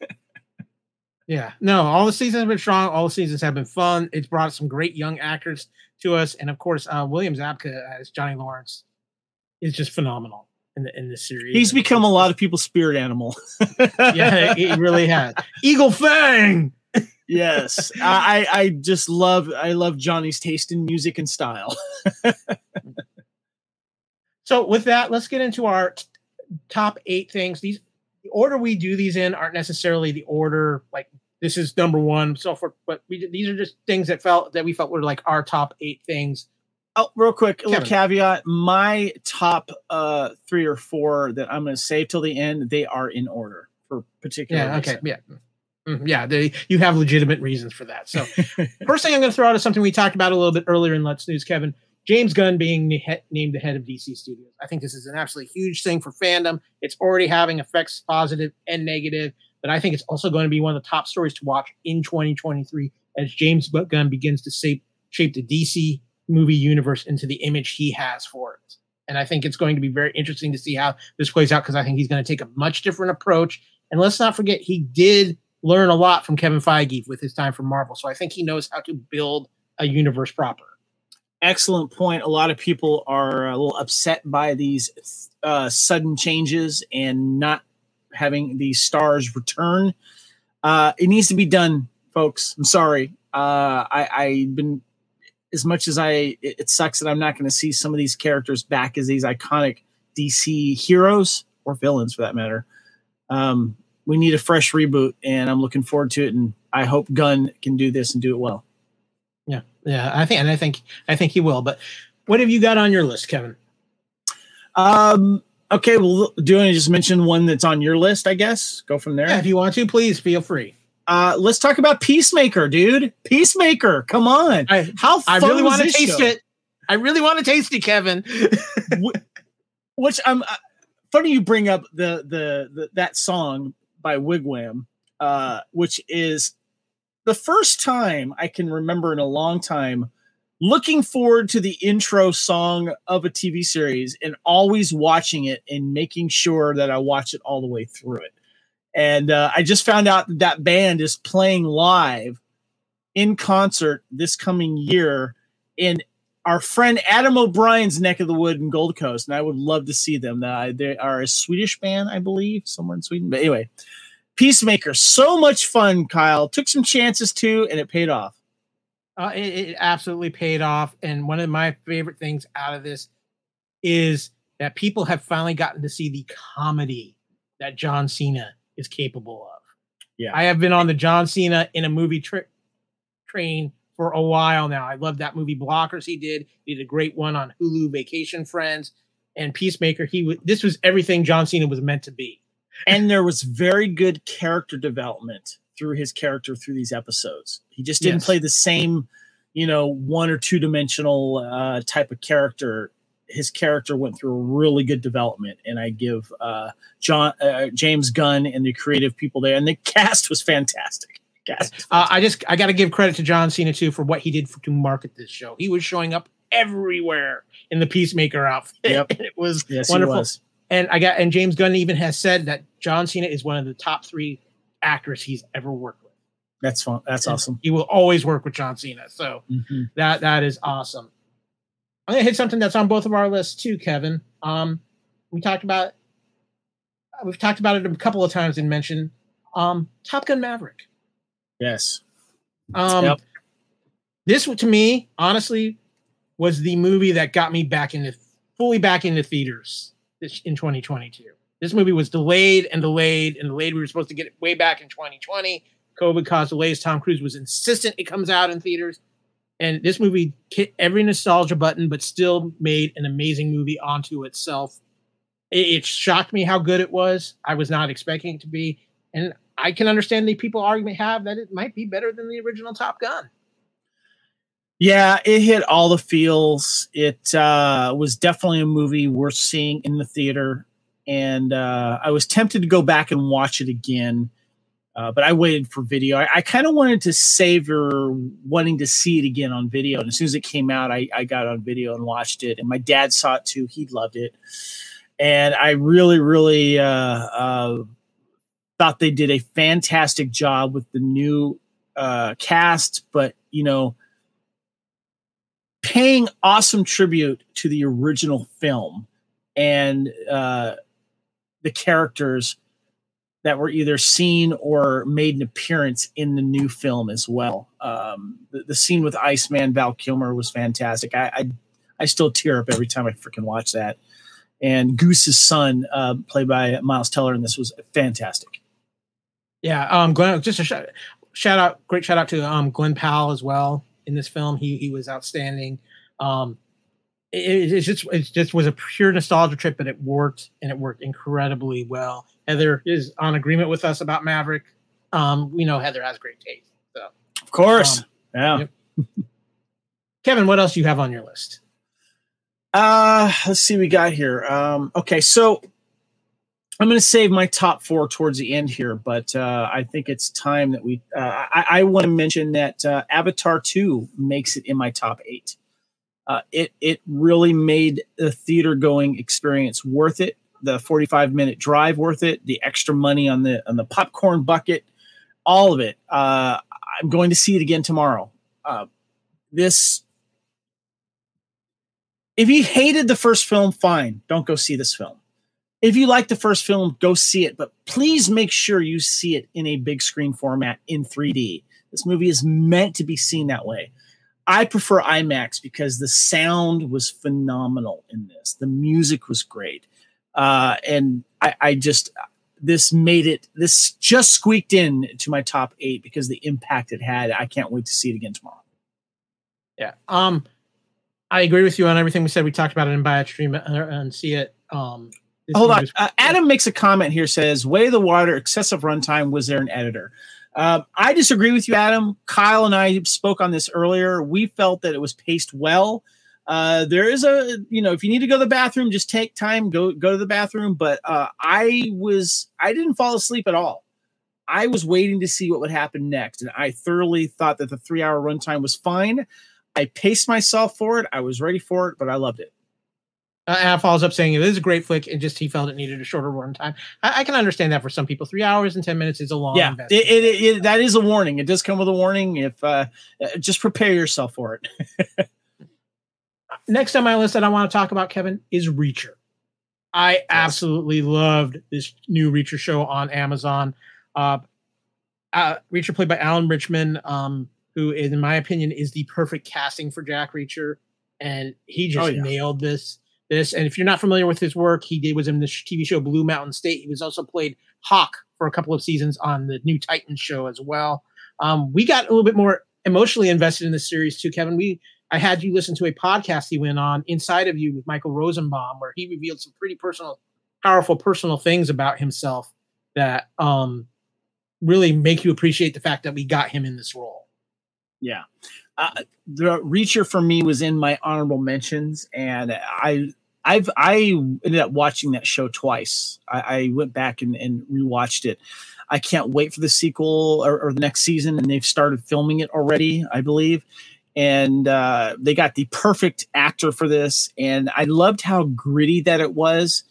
Yeah, no, all the seasons have been strong. All the seasons have been fun. It's brought some great young actors to us, and of course, uh, William Zabka as Johnny Lawrence is just phenomenal in the in this series. He's become a lot of people's spirit animal. yeah, he really has. Eagle Fang. Yes I, I just love i love johnny's taste in music and style So with that, let's get into our t- top eight things. These the order we do these in aren't necessarily the order like this is number one, so forth. But we these are just things that felt that we felt were like our top eight things. oh real quick a little caveat my top uh three or four that i'm going to save till the end they are in order for particular Yeah. Okay. reason. Yeah. Mm, Yeah, they, you have legitimate reasons for that. So, first thing I'm going to throw out is something we talked about a little bit earlier in Let's News, Kevin. James Gunn being he- named the head of DC Studios. I think this is an absolutely huge thing for fandom. It's already having effects, positive and negative, but I think it's also going to be one of the top stories to watch in 2023 as James Gunn begins to shape shape the DC movie universe into the image he has for it. And I think it's going to be very interesting to see how this plays out because I think he's going to take a much different approach. And let's not forget, he did learn a lot from Kevin Feige with his time from Marvel. So I think he knows how to build a universe proper. Excellent point. A lot of people are a little upset by these uh, sudden changes and not having these stars return. Uh, it needs to be done, folks. I'm sorry. Uh, I, I've been as much as I. It, it sucks that I'm not going to see some of these characters back as these iconic DC heroes or villains, for that matter. Um, we need a fresh reboot, and I'm looking forward to it. And I hope Gunn can do this and do it well. Yeah, yeah, I think, and I think, I think he will. But what have you got on your list, Kevin? Um. Okay. Well, do you want to just mention one that's on your list? I guess go from there. Yeah, if you want to, please feel free. Uh, let's talk about Peacemaker, dude. Peacemaker, come on. I, How I really want to taste show? it. I really want to taste it, Kevin. Which I'm uh, funny you bring up the, the the that song by Wig Wam, uh, which is the first time I can remember in a long time looking forward to the intro song of a TV series and always watching it and making sure that I watch it all the way through it. And uh, I just found out that that band is playing live in concert this coming year in our friend Adam O'Brien's neck of the wood in Gold Coast, and I would love to see them. Uh, they are a Swedish band, I believe, somewhere in Sweden. But anyway, Peacemaker, so much fun. Kyle took some chances too, and it paid off. Uh, it, it absolutely paid off. And one of my favorite things out of this is that people have finally gotten to see the comedy that John Cena is capable of. Yeah. I have been on the John Cena in a movie train for a while now. I love that movie Blockers he did. He did a great one on Hulu Vacation Friends and Peacemaker. He was this was everything John Cena was meant to be. and there was very good character development through his character through these episodes. He just didn't Yes. play the same, you know, one or two dimensional uh, type of character. His character went through a really good development, and I give uh, John uh, James Gunn and the creative people there, and the cast was fantastic. Cast was Uh, I just I got to give credit to John Cena too for what he did for, to market this show. He was showing up everywhere in the Peacemaker outfit. Yep. And it was yes, wonderful. was. And I got and James Gunn even has said that John Cena is one of the top three actors he's ever worked with. That's fun. That's And awesome. He will always work with John Cena. So Mhm. that that is awesome. I'm gonna hit something that's on both of our lists too, Kevin. Um, we talked about we've talked about it a couple of times and mentioned um, Top Gun Maverick. Yes. Um, Yep. This to me, honestly, was the movie that got me back into fully back into theaters this, in 2022. This movie was delayed and delayed and delayed. We were supposed to get it way back in 2020. COVID caused delays. Tom Cruise was insistent it comes out in theaters. And this movie hit every nostalgia button, but still made an amazing movie onto itself. It, it shocked me how good it was. I was not expecting it to be. And I can understand the people argument have that it might be better than the original Top Gun. Yeah, it hit all the feels. It uh, was definitely a movie worth seeing in the theater, and uh, I was tempted to go back and watch it again, uh, but I waited for video. I, I kind of wanted to savor wanting to see it again on video, and as soon as it came out, I, I got on video and watched it. And my dad saw it too; he loved it, and I really, really uh, uh, thought they did a fantastic job with the new uh, cast. But you know paying awesome tribute to the original film and uh, the characters that were either seen or made an appearance in the new film as well. Um, the, the scene with Iceman Val Kilmer was fantastic. I, I I still tear up every time I freaking watch that. And Goose's son, uh, played by Miles Teller, and this was fantastic. Yeah, um, Glen, just a shout, shout out, great shout out to um Glen Powell as well in this film. He he was outstanding. Um, it, it's just it just was a pure nostalgia trip, but it worked and it worked incredibly well. Heather is on agreement with us about Maverick. um, we know Heather has great taste. So, Of course. Um, yeah. yep. Kevin, what else do you have on your list? Uh, let's see what we got here. Um, okay, so I'm going to save my top four towards the end here, but uh, I think it's time that we. Uh, I, I want to mention that uh, Avatar 2 makes it in my top eight. Uh, it it really made the theater going experience worth it. The 45 minute drive worth it. The extra money on the on the popcorn bucket, all of it. Uh, I'm going to see it again tomorrow. Uh, this if you hated the first film, fine, don't go see this film. If you like the first film, go see it, but please make sure you see it in a big screen format in 3D. This movie is meant to be seen that way. I prefer IMAX because the sound was phenomenal in this. The music was great. Uh, and I, I just, this made it, this just squeaked in to my top eight because the impact it had. I can't wait to see it again tomorrow. Yeah. Um, I agree with you on everything we said. We talked about it in it, stream uh, and see it. Um, Hold on. Uh, Adam makes a comment here says, Way the water, excessive runtime. Was there an editor? Um, I disagree with you, Adam. Kyle and I spoke on this earlier. We felt that it was paced well. Uh, there is a, you know, if you need to go to the bathroom, just take time, go go to the bathroom. But uh, I was, I didn't fall asleep at all. I was waiting to see what would happen next, and I thoroughly thought that the three hour runtime was fine. I paced myself for it. I was ready for it, but I loved it. Uh, Anna follows up saying it is a great flick, and just he felt it needed a shorter run time. I, I can understand that for some people. Three hours and ten minutes is a long. yeah it, it, it, that is a warning it does come with a warning if uh, uh, just prepare yourself for it Next on my list that I want to talk about, Kevin, is Reacher. I absolutely loved this new Reacher show on Amazon. Uh, uh, Reacher, played by Alan Ritchson, um, who, in my opinion, is the perfect casting for Jack Reacher, and he just Oh, yeah. nailed this. This, and if you're not familiar with his work, he did was in the TV show Blue Mountain State. He was also played Hawk for a couple of seasons on the new Titans show as well. Um, we got a little bit more emotionally invested in this series too, Kevin. We I had you listen to a podcast he went on, Inside of You, with Michael Rosenbaum, where he revealed some pretty personal, powerful personal things about himself that um, really make you appreciate the fact that we got him in this role. yeah uh, the reacher for me was in my honorable mentions and i i've i ended up watching that show twice. I, I went back and, and rewatched it. I can't wait for the sequel or, or the next season and they've started filming it already i believe. And uh, they got the perfect actor for this and i loved how gritty that it was.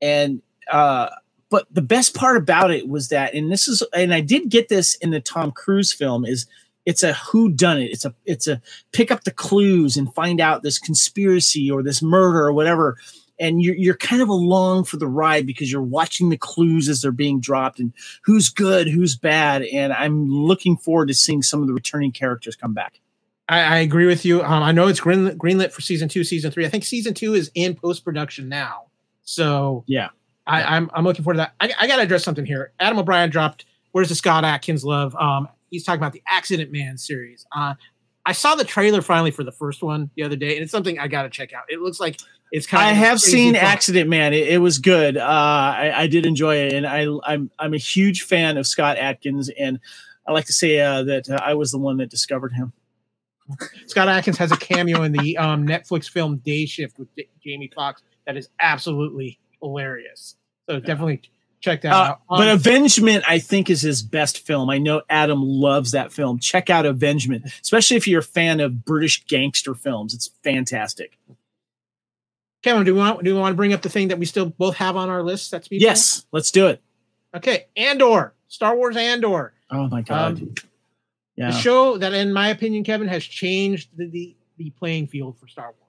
And uh but the best part about it was that and this is and i did get this in the tom cruise film is it's a who done it it's a it's a pick up the clues and find out this conspiracy or this murder or whatever and you're, you're kind of along for the ride because you're watching the clues as they're being dropped and who's good who's bad and i'm looking forward to seeing some of the returning characters come back I, I agree with you. Um, I know it's greenlit, greenlit for season two, season three. I think season two is in post production now. So Yeah. I, I'm I'm looking forward to that. I, I got to address something here. Adam O'Brien dropped. Where's the Scott Adkins love? Um, he's talking about the Accident Man series. Uh, I saw the trailer finally for the first one the other day, and it's something I got to check out. It looks like it's kind of. I of have seen fun. Accident Man. It, it was good. Uh, I, I did enjoy it, and I, I'm I'm a huge fan of Scott Adkins, and I like to say uh, that uh, I was the one that discovered him. Scott Adkins has a cameo in the um, Netflix film Day Shift with J- Jamie Foxx that is absolutely hilarious. So definitely check that Uh, out. Um, but Avengement, I think, is his best film. I know Adam loves that film. Check out Avengement, especially if you're a fan of British gangster films. It's fantastic. Kevin, do we want do we want to bring up the thing that we still both have on our list? That's me. Yes, let's do it. Okay, Andor, Star Wars Andor. Oh my god. Um, yeah. The show that, in my opinion, Kevin, has changed the, the, the playing field for Star Wars.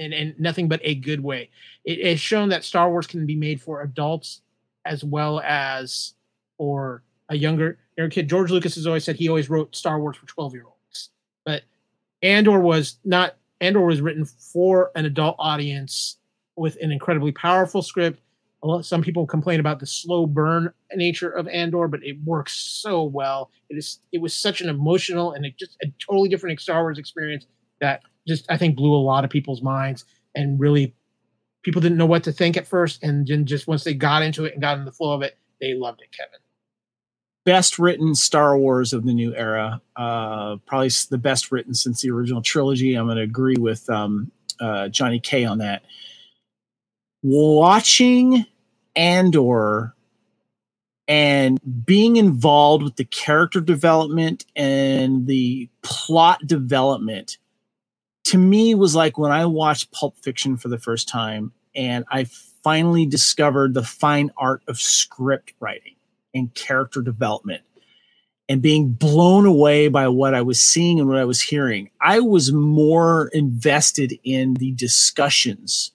And, nothing but a good way. It has shown that Star Wars can be made for adults as well as for a younger, younger kid. George Lucas has always said he always wrote Star Wars for 12 year olds. But Andor was not, Andor was written for an adult audience with an incredibly powerful script. Some people complain about the slow burn nature of Andor, but it works so well. It is it was such an emotional and just a totally different Star Wars experience that just I think blew a lot of people's minds and really people didn't know what to think at first, and then just once they got into it and got in the flow of it, they loved it, Kevin. best written Star Wars of the new era. Uh, probably the best written since the original trilogy. I'm going to agree with um, uh, Johnny K on that. Watching Andor and being involved with the character development and the plot development to me was like when I watched Pulp Fiction for the first time and I finally discovered the fine art of script writing and character development and being blown away by what I was seeing and what I was hearing. I was more invested in the discussions,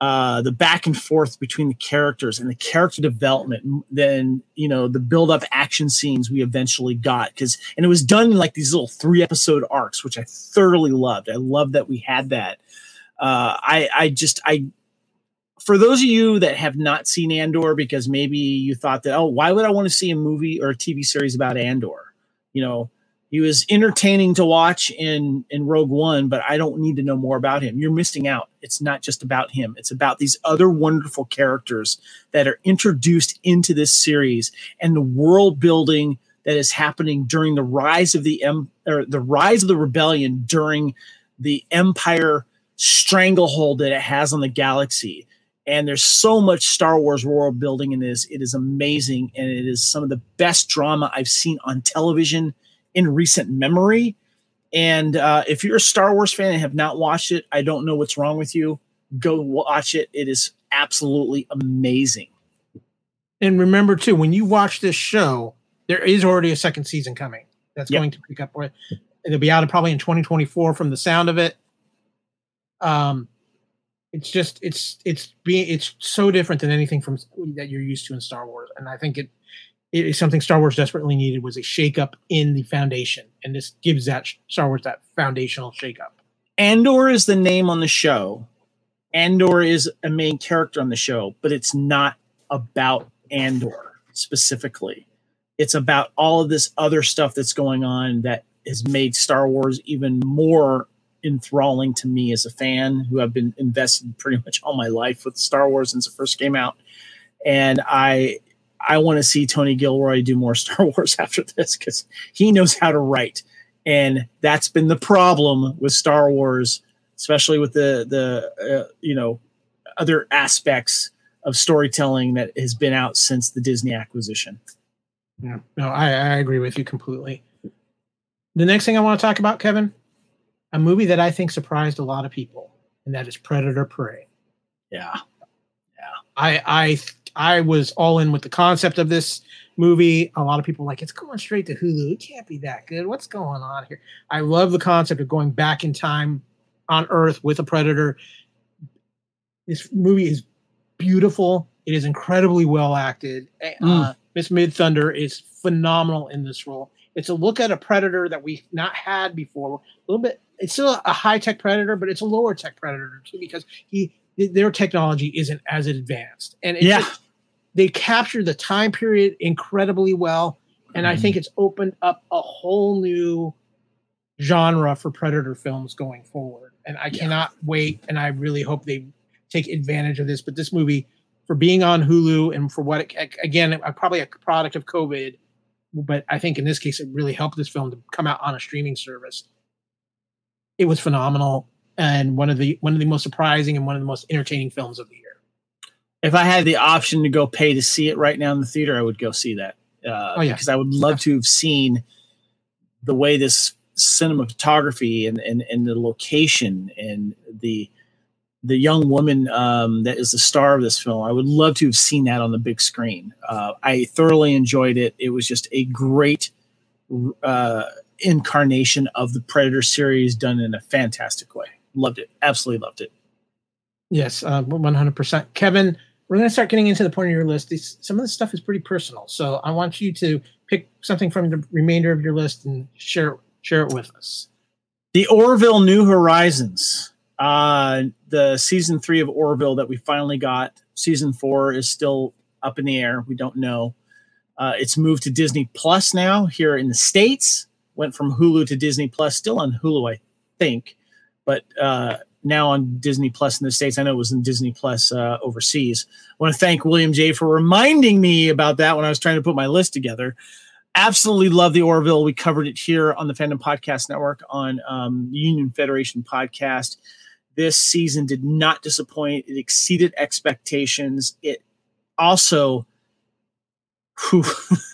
uh, the back and forth between the characters and the character development than, you know, the build up action scenes we eventually got. Cause, and it was done in like these little three episode arcs, which I thoroughly loved. I love that we had that. Uh, I, I just, I, for those of you that have not seen Andor, because maybe you thought that, oh, why would I want to see a movie or a TV series about Andor? You know, he was entertaining to watch in in Rogue One, but I don't need to know more about him. You're missing out. It's not just about him. It's about these other wonderful characters that are introduced into this series and the world building that is happening during the rise of the em- or the rise of the rebellion during the empire stranglehold that it has on the galaxy and there's so much Star Wars world building in this. It is amazing, and it is some of the best drama I've seen on television in recent memory. And uh, if you're a Star Wars fan and have not watched it, I don't know what's wrong with you. Go watch it. It is absolutely amazing. And remember too, when you watch this show, there is already a second season coming. That's Yep. going to pick up. It'll be out probably in 2024 from the sound of it. Um, it's just it's it's being it's so different than anything from that you're used to in Star Wars, and I think it something Star Wars desperately needed was a shakeup in the foundation, and this gives that Star Wars that foundational shakeup. Andor is the name on the show. Andor is a main character on the show, but it's not about Andor specifically. It's about all of this other stuff that's going on that has made Star Wars even more enthralling to me as a fan who have been invested pretty much all my life with Star Wars since it first came out. And I I want to see Tony Gilroy do more Star Wars after this because he knows how to write and that's been the problem with Star Wars, especially with the the uh, you know other aspects of storytelling that has been out since the Disney acquisition. Yeah, no, I, I agree with you completely. The next thing I want to talk about, Kevin, a movie that I think surprised a lot of people, and that is Predator Prey. Yeah, yeah. I I I was all in with the concept of this movie. A lot of people like it's going straight to Hulu. It can't be that good. What's going on here? I love the concept of going back in time on Earth with a predator. This movie is beautiful. It is incredibly well acted. Uh, Miss Midthunder is phenomenal in this role. It's a look at a predator that we've not had before. A little bit. It's still a high tech predator, but it's a lower tech predator too because he their technology isn't as advanced. And it's Yeah. just- they captured the time period incredibly well, and I think mm-hmm. it's opened up a whole new genre for predator films going forward. And I Yeah. cannot wait, and I really hope they take advantage of this. But this movie, for being on Hulu and for what it, again, probably a product of COVID, but I think in this case it really helped this film to come out on a streaming service. It was phenomenal and one of the one of the most surprising and one of the most entertaining films of the year. If I had the option to go pay to see it right now in the theater, I would go see that. Uh, Oh, yeah. because I would love to have seen the way this cinematography and, and, and the location and the the young woman um, that is the star of this film. I would love to have seen that on the big screen. Uh, I thoroughly enjoyed it. It was just a great uh, incarnation of the Predator series done in a fantastic way. Loved it. Absolutely loved it. Yes, uh, one hundred percent. Kevin, we're going to start getting into the point of your list. These, some of this stuff is pretty personal, so I want you to pick something from the remainder of your list and share share it with us. The Orville New Horizons. Uh, the season three of Orville that we finally got. Season four is still up in the air. We don't know. Uh, it's moved to Disney Plus now here in the States. Went from Hulu to Disney Plus, still on Hulu, I think. But uh, now on Disney Plus in the States. I know it was in Disney Plus uh, overseas. I want to thank William J. for reminding me about that when I was trying to put my list together. Absolutely love the Orville. We covered it here on the Fandom Podcast Network on um, Union Federation Podcast. This season did not disappoint. It exceeded expectations. It also, whew,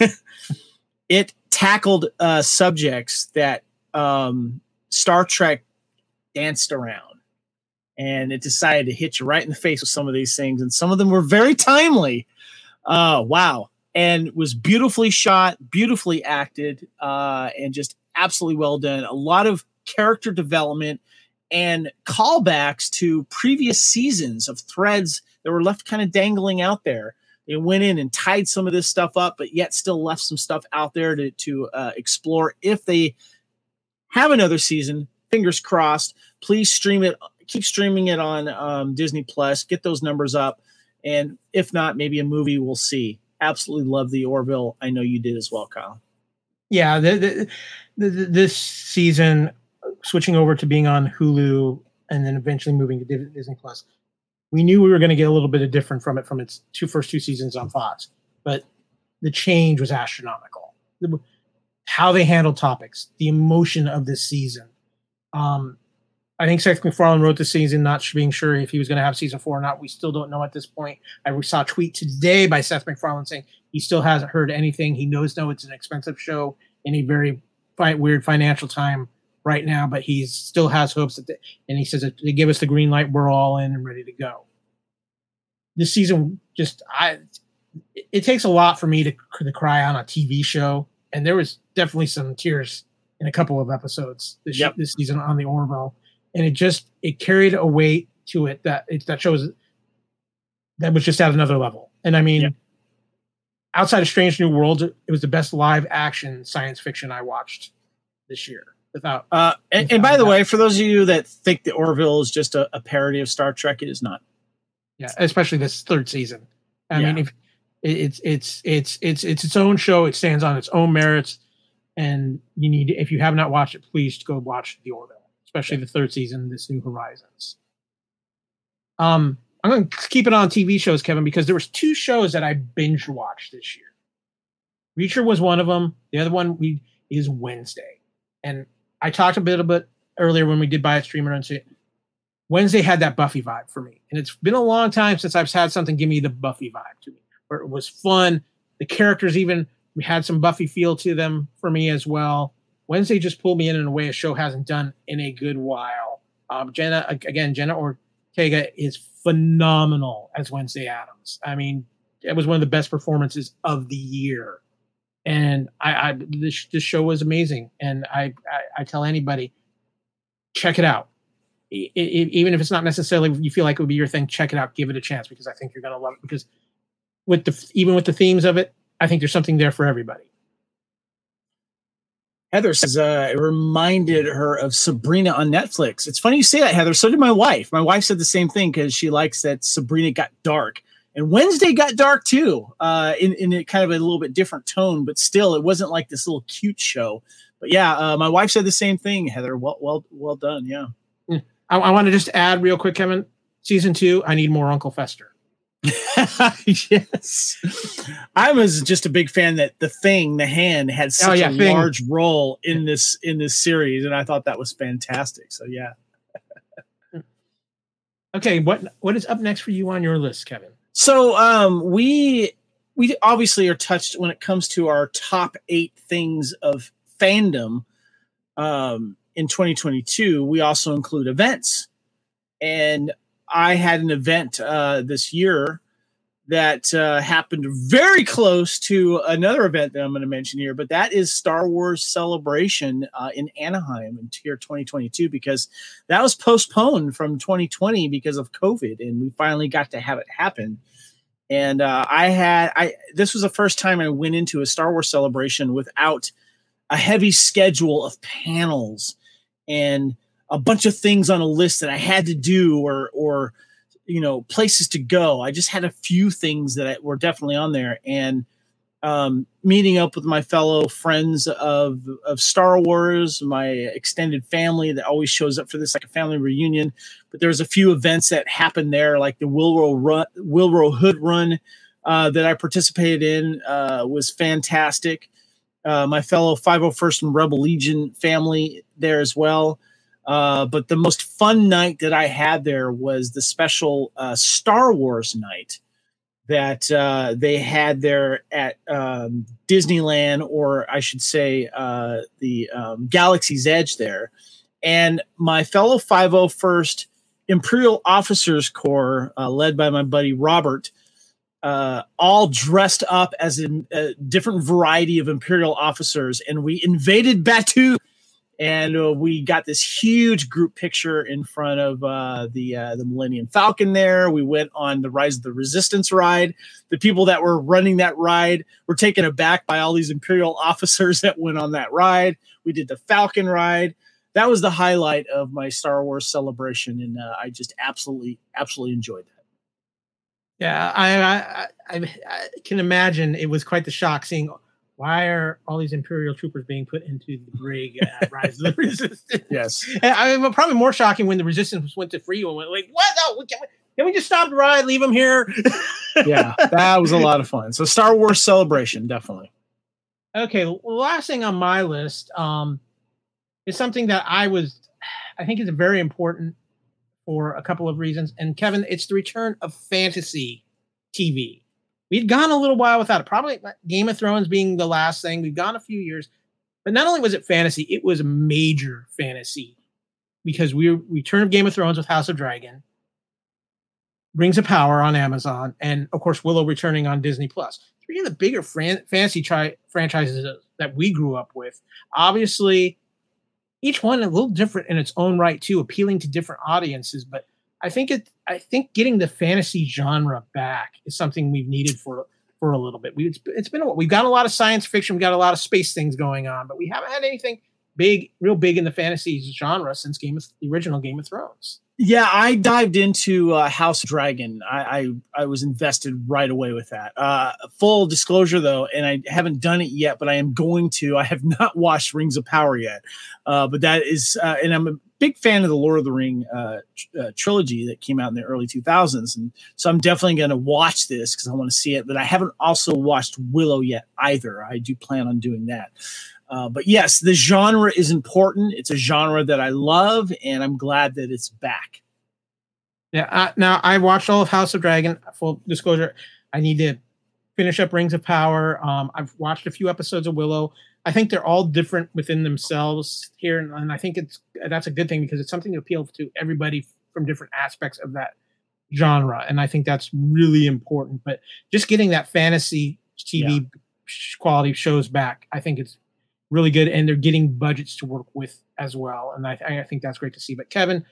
it tackled uh, subjects that um, Star Trek danced around and it decided to hit you right in the face with some of these things and some of them were very timely. Uh wow. And was beautifully shot beautifully acted uh and just absolutely well done. A lot of character development and callbacks to previous seasons of threads that were left kind of dangling out there. They went in and tied some of this stuff up but yet still left some stuff out there to, to uh, explore. If they have another season fingers crossed please stream it keep streaming it on um, Disney Plus. Get those numbers up, and if not, maybe a movie. We'll see. Absolutely love the Orville. I know you did as well, Kyle. Yeah, the, the, the, this season, switching over to being on Hulu and then eventually moving to Disney Plus, we knew we were going to get a little bit of different from it from its two first two seasons on Fox, but the change was astronomical. How they handled topics, the emotion of this season, um, I think Seth MacFarlane wrote the season not being sure if he was going to have season four or not. We still don't know at this point. I saw a tweet today by Seth MacFarlane saying he still hasn't heard anything. He knows no, it's an expensive show in a very fi- weird financial time right now, but he still has hopes that, and he says they give us the green light, we're all in and ready to go. This season, just I, it, it takes a lot for me to, to cry on a TV show, and there was definitely some tears in a couple of episodes this, yep. this season on the Orville and it just it carried a weight to it that it that shows that was just at another level. And I mean, yeah. outside of Strange New World, it was the best live action science fiction I watched this year. Without, uh, and, without and by the way, for those of you that think the Orville is just a, a, parody of Star Trek, it is not. Yeah, especially this third season. I yeah. mean, if it's it's it's it's it's its own show, it stands on its own merits, and you need if you have not watched it, please go watch the Orville especially the third season, this New Horizons. Um, I'm going to keep it on TV shows, Kevin, because there was two shows that I binge watched this year. Reacher was one of them. The other one we is Wednesday, and I talked a bit about earlier when we did buy a streamer and say Wednesday had that Buffy vibe for me, and it's been a long time since I've had something give me the Buffy vibe to me, where it was fun. The characters even had some Buffy feel to them for me as well. Wednesday just pulled me in in a way a show hasn't done in a good while. Um, Jenna again, Jenna Ortega is phenomenal as Wednesday Addams. I mean, it was one of the best performances of the year, and I, I this this show was amazing. And I I, I tell anybody, check it out. It, it, even if it's not necessarily you feel like it would be your thing, check it out, give it a chance because I think you're gonna love it. Because with the even with the themes of it, I think there's something there for everybody. Heather says uh, it reminded her of Sabrina on Netflix. It's funny you say that, Heather. So did my wife. My wife said the same thing because she likes that Sabrina got dark. And Wednesday got dark too, uh, in, in a kind of a little bit different tone, but still, it wasn't like this little cute show. But yeah, uh, my wife said the same thing, Heather. Well, well, well done. Yeah. Hmm. I, I want to just add real quick, Kevin. Season two, I need more Uncle Fester. yes. I was just a big fan that the thing, the hand, had oh, such oh, yeah, a thing. large role in this in this series, and I thought that was fantastic. So yeah. okay, what what is up next for you on your list, Kevin? So um we we obviously are touched when it comes to our top eight things of fandom um in 2022. We also include events. And I had an event uh, this year that uh, happened very close to another event that I'm going to mention here, but that is Star Wars Celebration uh, in Anaheim in year 2022 because that was postponed from 2020 because of COVID, and we finally got to have it happen. And uh, I had I this was the first time I went into a Star Wars Celebration without a heavy schedule of panels and a bunch of things on a list that I had to do or or you know places to go. I just had a few things that were definitely on there, and um, meeting up with my fellow friends of of Star Wars, my extended family that always shows up for this like a family reunion. But there's a few events that happened there, like the Willrow Run, Hood Run uh, that I participated in uh, was fantastic. Uh, my fellow 501st and Rebel Legion family there as well. Uh, but the most fun night that I had there was the special uh, Star Wars night that uh, they had there at um, Disneyland, or I should say, uh, the um, Galaxy's Edge there. And my fellow 501st Imperial Officers Corps, uh, led by my buddy Robert, uh, all dressed up as a, a different variety of Imperial officers, and we invaded Batuu and uh, we got this huge group picture in front of uh, the uh, the Millennium Falcon. There, we went on the Rise of the Resistance ride. The people that were running that ride were taken aback by all these Imperial officers that went on that ride. We did the Falcon ride. That was the highlight of my Star Wars celebration, and uh, I just absolutely, absolutely enjoyed that. Yeah, I, I I, I can imagine it was quite the shock seeing why are all these Imperial troopers being put into the brig at Rise of the Resistance? Yes. And I mean, probably more shocking when the Resistance went to free you and went like, what? No, can we, can we just stop the ride, leave them here? yeah, that was a lot of fun. So Star Wars celebration, definitely. Okay, last thing on my list um, is something that I was, I think is very important for a couple of reasons. And Kevin, it's the return of fantasy TV. We'd gone a little while without it. Probably Game of Thrones being the last thing. We've gone a few years, but not only was it fantasy, it was a major fantasy because we return of Game of Thrones with House of Dragon, Rings of Power on Amazon, and of course Willow returning on Disney Plus. Three of the bigger fran- fantasy tri- franchises that we grew up with. Obviously, each one a little different in its own right too, appealing to different audiences, but I think it. I think getting the fantasy genre back is something we've needed for for a little bit. We it's, it's been a, we've got a lot of science fiction, we've got a lot of space things going on, but we haven't had anything big, real big in the fantasy genre since Game of the original Game of Thrones. Yeah, I dived into uh, House Dragon. I, I, I was invested right away with that. Uh, full disclosure, though, and I haven't done it yet, but I am going to. I have not watched Rings of Power yet, uh, but that is, uh, and I'm big fan of the Lord of the Ring uh, uh, trilogy that came out in the early 2000s, and so I'm definitely going to watch this because I want to see it. But I haven't also watched Willow yet either. I do plan on doing that. Uh, but yes, the genre is important. It's a genre that I love, and I'm glad that it's back. Yeah. Uh, now I watched all of House of Dragon. Full disclosure, I need to finish up Rings of Power. Um, I've watched a few episodes of Willow. I think they're all different within themselves here, and, and I think it's that's a good thing because it's something to appeal to everybody from different aspects of that genre, and I think that's really important. But just getting that fantasy TV yeah. quality shows back, I think it's really good, and they're getting budgets to work with as well, and I, I think that's great to see. But Kevin,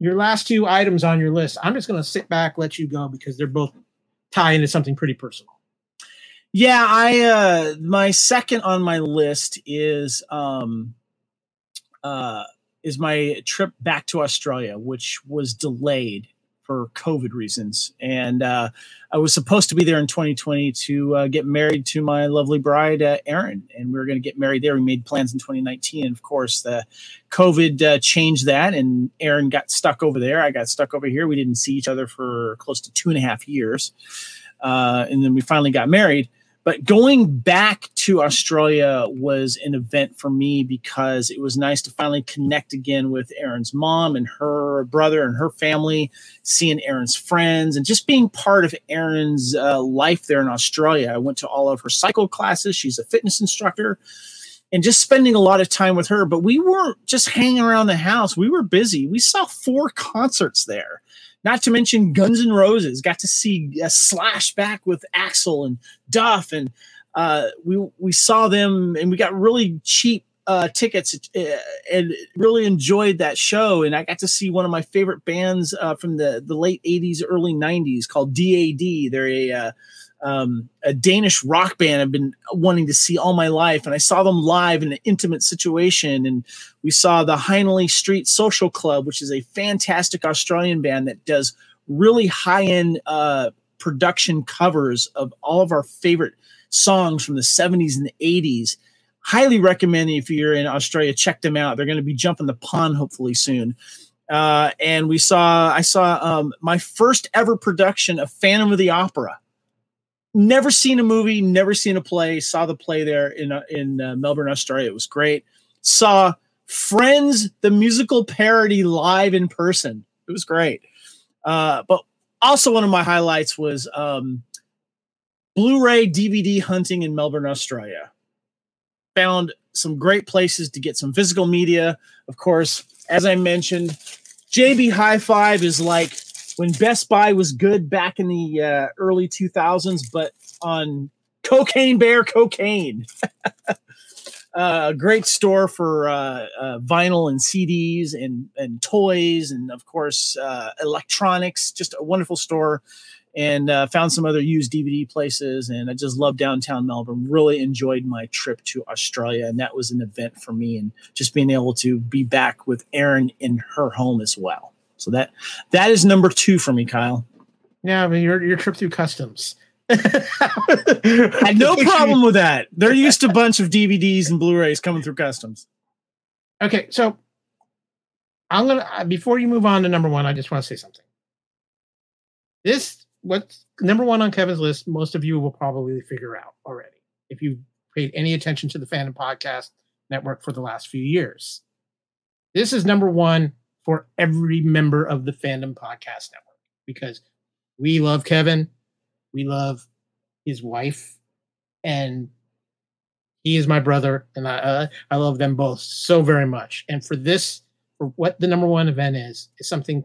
your last two items on your list, I'm just going to sit back, let you go because they're both tie into something pretty personal. Yeah, I uh my second on my list is um uh is my trip back to Australia, which was delayed for COVID reasons. And uh, I was supposed to be there in 2020 to uh, get married to my lovely bride, uh, Erin, and we were going to get married there. We made plans in 2019, and of course, the COVID uh, changed that, and Erin got stuck over there. I got stuck over here. We didn't see each other for close to two and a half years, uh, and then we finally got married. But going back to Australia was an event for me because it was nice to finally connect again with Erin's mom and her brother and her family, seeing Erin's friends, and just being part of Erin's uh, life there in Australia. I went to all of her cycle classes. She's a fitness instructor. And just spending a lot of time with her. But we weren't just hanging around the house. We were busy. We saw four concerts there not to mention Guns N' Roses. Got to see a Slash back with Axl and Duff, and uh, we we saw them, and we got really cheap uh, tickets uh, and really enjoyed that show. And I got to see one of my favorite bands uh, from the the late '80s, early '90s called DAD. They're a uh, um, a Danish rock band I've been wanting to see all my life. And I saw them live in an intimate situation. And we saw the Hindley Street Social Club, which is a fantastic Australian band that does really high end uh, production covers of all of our favorite songs from the 70s and the 80s. Highly recommend if you're in Australia, check them out. They're going to be jumping the pond hopefully soon. Uh, and we saw, I saw um, my first ever production of Phantom of the Opera. Never seen a movie, never seen a play. Saw the play there in uh, in uh, Melbourne, Australia. It was great. Saw Friends, the musical parody, live in person. It was great. Uh, but also one of my highlights was um, Blu-ray DVD hunting in Melbourne, Australia. Found some great places to get some physical media. Of course, as I mentioned, JB Hi-Fi is like when Best Buy was good back in the uh, early 2000s, but on Cocaine Bear cocaine. Uh, a great store for uh, uh, vinyl and CDs and and toys and of course uh, electronics. Just a wonderful store, and uh, found some other used DVD places. And I just love downtown Melbourne. Really enjoyed my trip to Australia, and that was an event for me. And just being able to be back with Erin in her home as well. So that that is number two for me, Kyle. Yeah, I mean your your trip through customs. Had no problem with that. They're used to a bunch of DVDs and Blu-rays coming through customs. Okay, so I'm gonna uh, before you move on to number one, I just want to say something. This what's number one on Kevin's list. Most of you will probably figure out already if you paid any attention to the Fandom Podcast Network for the last few years. This is number one for every member of the Fandom Podcast Network because we love Kevin, we love his wife, and he is my brother, and I uh, I love them both so very much. And for this, for what the number one event is, is something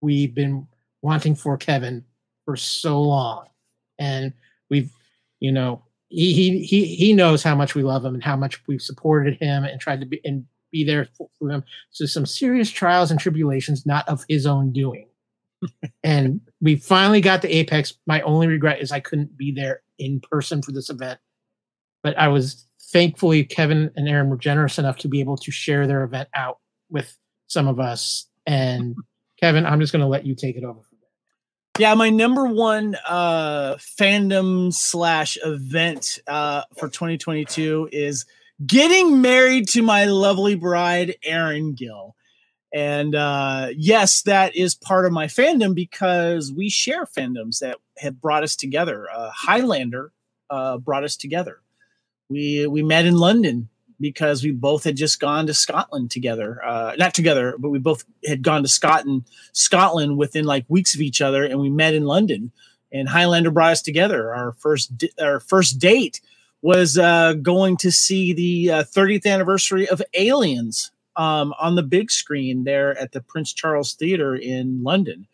we've been wanting for Kevin for so long, and we've, you know, he he he he knows how much we love him and how much we've supported him and tried to be and be there for, for him. So some serious trials and tribulations, not of his own doing. and we finally got to Apex. My only regret is I couldn't be there in person for this event, but I was thankfully Kevin and Erin were generous enough to be able to share their event out with some of us. And Kevin, I'm just going to let you take it over. Yeah, my number one uh, fandom slash event uh, for 2022 is getting married to my lovely bride, Erin Gill. And uh, yes, that is part of my fandom because we share fandoms that have brought us together. Uh, Highlander uh, brought us together. We we met in London because we both had just gone to Scotland together. Uh, not together, but we both had gone to Scotland, Scotland within like weeks of each other, and we met in London. And Highlander brought us together. Our first di- our first date was uh, going to see the uh, 30th anniversary of Aliens um, on the big screen there at the Prince Charles Theater in London.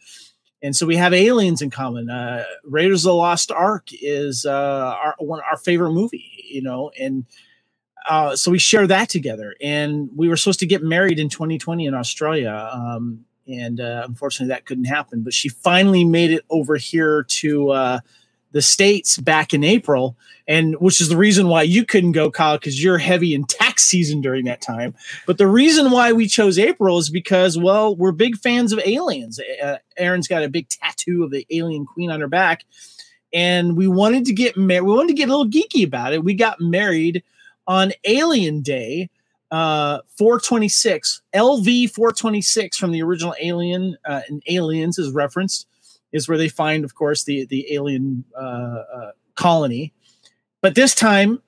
And so we have aliens in common. Uh, Raiders of the Lost Ark is uh, our one our favorite movie, you know, and uh, so we share that together. And we were supposed to get married in 2020 in Australia, um, and uh, unfortunately that couldn't happen. But she finally made it over here to the states back in April, and which is the reason why you couldn't go, Kyle, because you're heavy in tax season during that time. But the reason why we chose April is because, well, we're big fans of aliens. Uh, Erin's got a big tattoo of the alien queen on her back, and we wanted to get married. We wanted to get a little geeky about it. We got married on Alien Day. Uh, 426 LV 426 from the original Alien uh, and Aliens is referenced is where they find, of course, the the alien uh, uh, colony. But this time,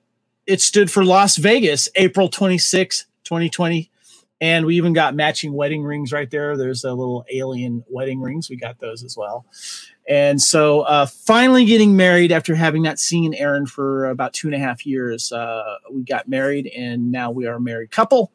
it stood for Las Vegas, April 26, 2020. And we even got matching wedding rings right there. There's a little alien wedding rings. We got those as well. And so, uh, finally getting married after having not seen Erin for about two and a half years, uh, we got married, and now we are a married couple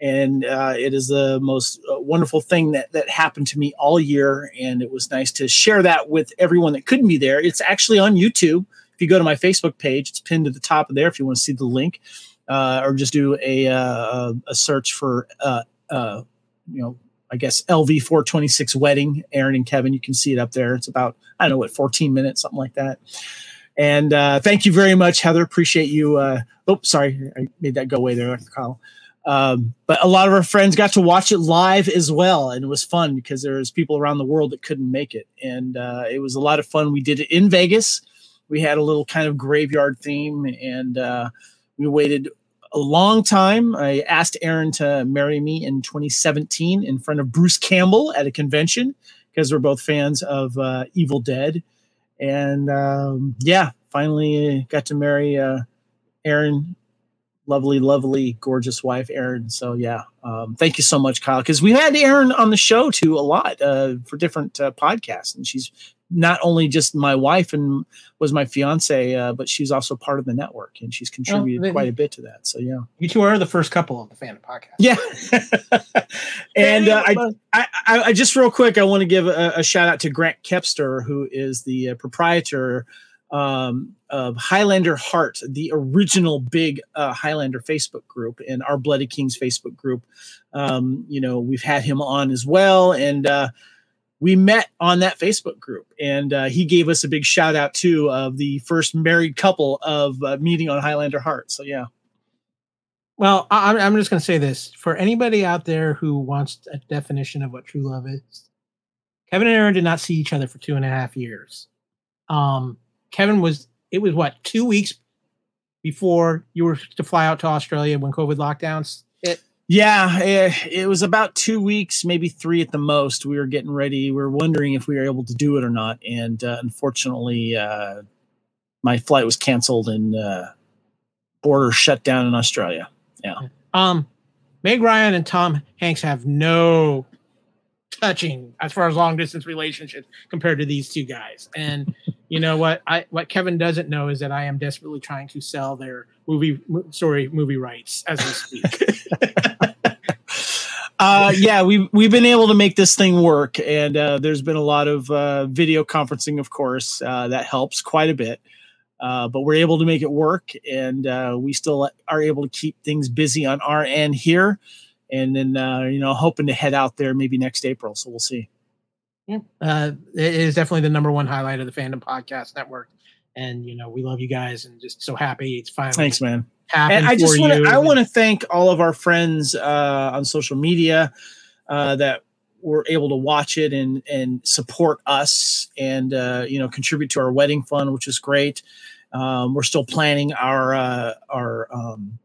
and uh, it is the most uh, wonderful thing that that happened to me all year. And it was nice to share that with everyone that couldn't be there. It's actually on youtube. If you go to my facebook page it's pinned to the top of there if you want to see the link uh, or just do a, uh, a search for uh, uh, you know i guess lv 426 wedding Erin and kevin you can see it up there. It's about i don't know what 14 minutes something like that. And thank you very much heather. Appreciate you oh sorry i made that go away there Kyle. Um, but a lot of our friends got to watch it live as well, and it was fun because there was people around the world that couldn't make it, and uh, it was a lot of fun. We did it in Vegas. we had a little kind of graveyard theme, and uh, we waited a long time. I asked Erin to marry me in 2017 in front of Bruce Campbell at a convention because we're both fans of uh, Evil Dead, and um, yeah, finally got to marry uh, Erin lovely, lovely, gorgeous wife, Erin. So yeah, um, thank you so much, Kyle, because we had Erin on the show too a lot uh, for different uh, podcasts, and she's not only just my wife and was my fiance, uh, but she's also part of the network, and she's contributed well, quite a bit to that. So yeah, you two are the first couple of the fan podcast. Yeah, and uh, I, I, I, just real quick, I want to give a, a, shout out to Grant Kepster, who is the uh, proprietor um, of Highlander Heart, the original big uh, Highlander Facebook group, and our Bloody Kings Facebook group. Um, you know, we've had him on as well, and uh, we met on that Facebook group, and uh, he gave us a big shout out too of the first married couple of uh, meeting on Highlander Heart. So yeah. Well, I'm, I'm just going to say this for anybody out there who wants a definition of what true love is. Kevin and Erin did not see each other for two and a half years. Um, Kevin was it was what two weeks before you were to fly out to Australia when COVID lockdowns hit. Yeah, it, it, was about two weeks, maybe three at the most. We were getting ready. We were wondering if we were able to do it or not, and uh, unfortunately, uh, my flight was canceled and uh, border shut down in Australia. Yeah. Um, Meg Ryan and Tom Hanks have no touching as far as long distance relationships compared to these two guys. And you know what I what Kevin doesn't know is that I am desperately trying to sell their movie sorry movie rights as we speak. uh, yeah, we've we've been able to make this thing work, and uh, there's been a lot of uh, video conferencing, of course, uh, that helps quite a bit. Uh, but we're able to make it work, and uh, we still are able to keep things busy on our end here and then uh, you know hoping to head out there maybe next April. So we'll see. Yeah, uh, it is definitely the number one highlight of the Fandom Podcast Network, and you know we love you guys and just so happy it's finally. Thanks, man. And I just want to I want to thank all of our friends uh, on social media uh, that were able to watch it and and support us and uh, you know contribute to our wedding fund, which is great. Um, we're still planning our uh, our um,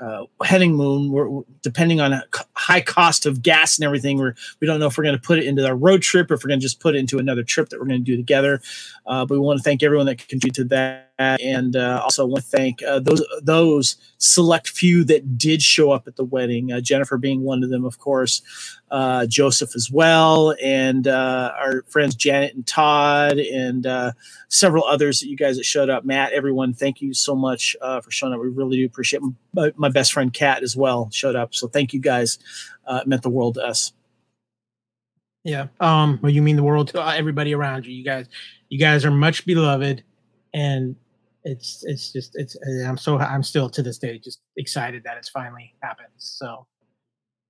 uh, heading moon. We're, depending on high cost of gas and everything. We're we don't know if we're going to put it into our road trip or if we're going to just put it into another trip that we're going to do together. Uh, but we want to thank everyone that contributed to that and uh, also want to thank uh, those those select few that did show up at the wedding. Uh, Jennifer being one of them, of course, uh, Joseph as well, and uh, our friends Janet and Todd, and uh, several others that you guys that showed up. Matt, everyone, thank you so much for showing up. We really do appreciate. My, my best friend Kat as well showed up, so thank you guys. it meant the world to us. Yeah. Um. Well, you mean the world to everybody around you. You guys, you guys are much beloved, and it's it's just it's i'm so i'm still to this day just excited that it's finally happened so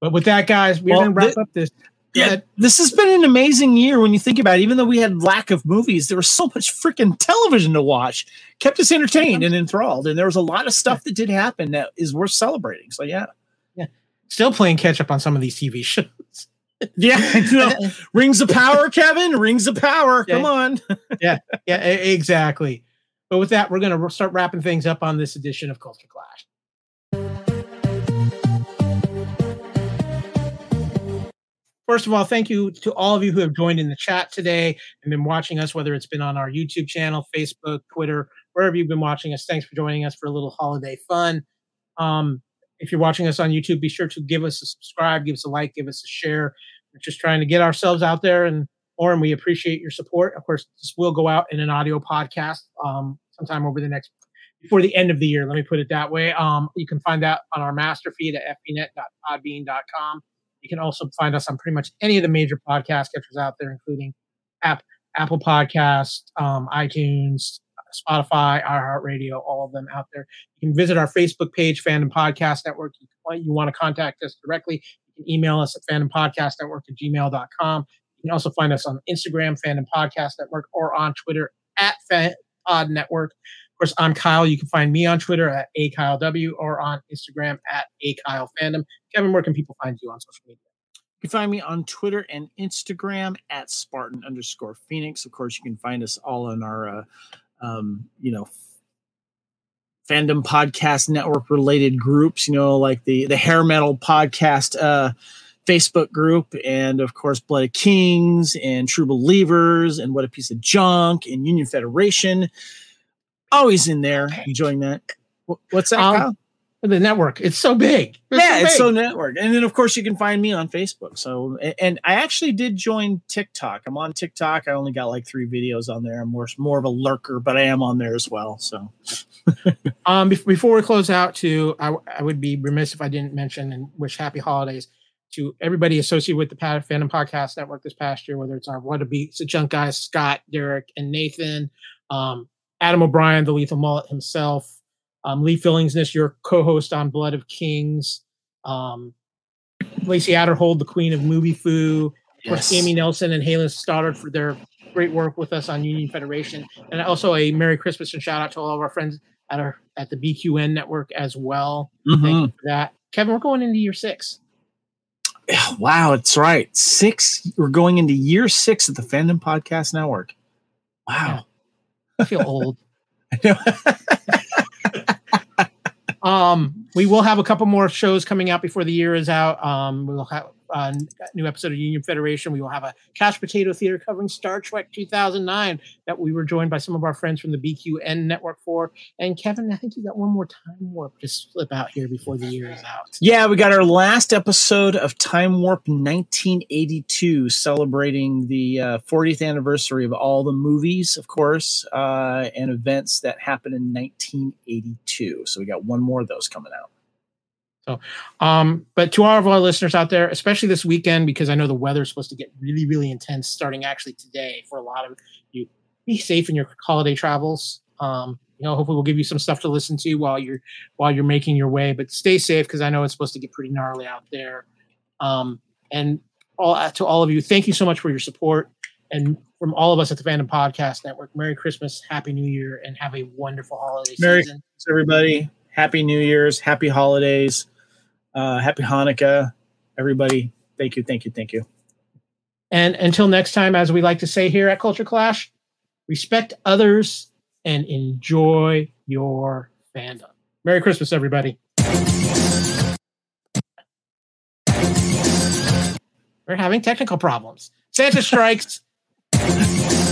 but with that guys we're well, gonna wrap up this yeah this has been an amazing year when you think about it even though we had lack of movies there was so much freaking television to watch kept us entertained and enthralled and there was a lot of stuff that did happen that is worth celebrating so yeah yeah still playing catch up on some of these tv shows yeah, rings of power, Kevin. Rings of power. Yeah. Come on. yeah, yeah, exactly. But with that, we're going to start wrapping things up on this edition of Culture Clash. First of all, thank you to all of you who have joined in the chat today and been watching us, whether it's been on our YouTube channel, Facebook, Twitter, wherever you've been watching us. Thanks for joining us for a little holiday fun. Um, if you're watching us on YouTube, be sure to give us a subscribe, give us a like, give us a share. We're just trying to get ourselves out there and Lauren, we appreciate your support. Of course, this will go out in an audio podcast um, sometime over the next before the end of the year. Let me put it that way. Um, you can find that on our master feed at fbnet.podbean.com. You can also find us on pretty much any of the major podcast catchers out there, including App, Apple Podcast, um, iTunes, Spotify, iHeartRadio, all of them out there. You can visit our Facebook page, Fandom Podcast Network. You, you want to contact us directly, you can email us at fandompodcastnetwork at gmail.com. You can also find us on Instagram, Fandom Podcast Network, or on Twitter at Pod Network. Of course, I'm Kyle. You can find me on Twitter at a Kyle W or on Instagram at a Kyle Fandom. Kevin, where can people find you on social media? You can find me on Twitter and Instagram at Spartan underscore Phoenix. Of course, you can find us all on our uh, um, you know, fandom podcast network related groups, you know, like the the hair metal podcast uh, Facebook group, and of course, Blood of Kings and True Believers and What a Piece of Junk and Union Federation. Always in there, enjoying that. What's that? Um, The network. It's so big. yeah, it's big. so network. And then of course you can find me on Facebook. So and I actually did join TikTok. I'm on TikTok. I only got like three videos on there. I'm more more of a lurker, but I am on there as well. So Um, before we close out, to I would be remiss if I didn't mention and wish happy holidays to everybody associated with the Pat Fandom Podcast Network this past year, whether it's our What a Beats, the Junk Guys, Scott, Derek, and Nathan, um, Adam O'Brien, the Lethal Mullet himself, um, Lee Fillingsness, your co-host on Blood of Kings, um, Lacey Adderhold, the Queen of Movie Foo, of course, Amy Nelson and Halen Stoddard for their great work with us on Union Federation, and also a Merry Christmas and shout out to all of our friends at our at the BQN network as well. Thank you for that, Kevin. We're going into year six. Yeah, Wow, it's right. Six. We're going into year six of the Fandom Podcast Network. Wow. I feel old. Um, we will have a couple more shows coming out before the year is out. Um, we will have a new episode of Union Federation. We will have a Cash Potato Theater covering Star Trek 2009 that we were joined by some of our friends from the BQN network for. And Kevin, I think you got one more time warp to slip out here before the year is out. Yeah, we got our last episode of Time Warp 1982, celebrating the uh, 40th anniversary of all the movies, of course, uh, and events that happened in 1982. So we got one more of those coming out. So, um, but to all of our listeners out there, especially this weekend, because I know the weather is supposed to get really, really intense starting actually today for a lot of you. Be safe in your holiday travels. Um, you know, hopefully we'll give you some stuff to listen to while you're while you're making your way. But stay safe because I know it's supposed to get pretty gnarly out there. Um, and all to all of you, thank you so much for your support. And from all of us at the Fandom Podcast Network, Merry Christmas, Happy New Year, and have a wonderful holiday Merry- season. So everybody, happy New Year's, happy holidays, uh, happy Hanukkah. Everybody, thank you, thank you, thank you. And until next time, as we like to say here at Culture Clash, respect others and enjoy your fandom. Merry Christmas, everybody. We're having technical problems. Santa strikes.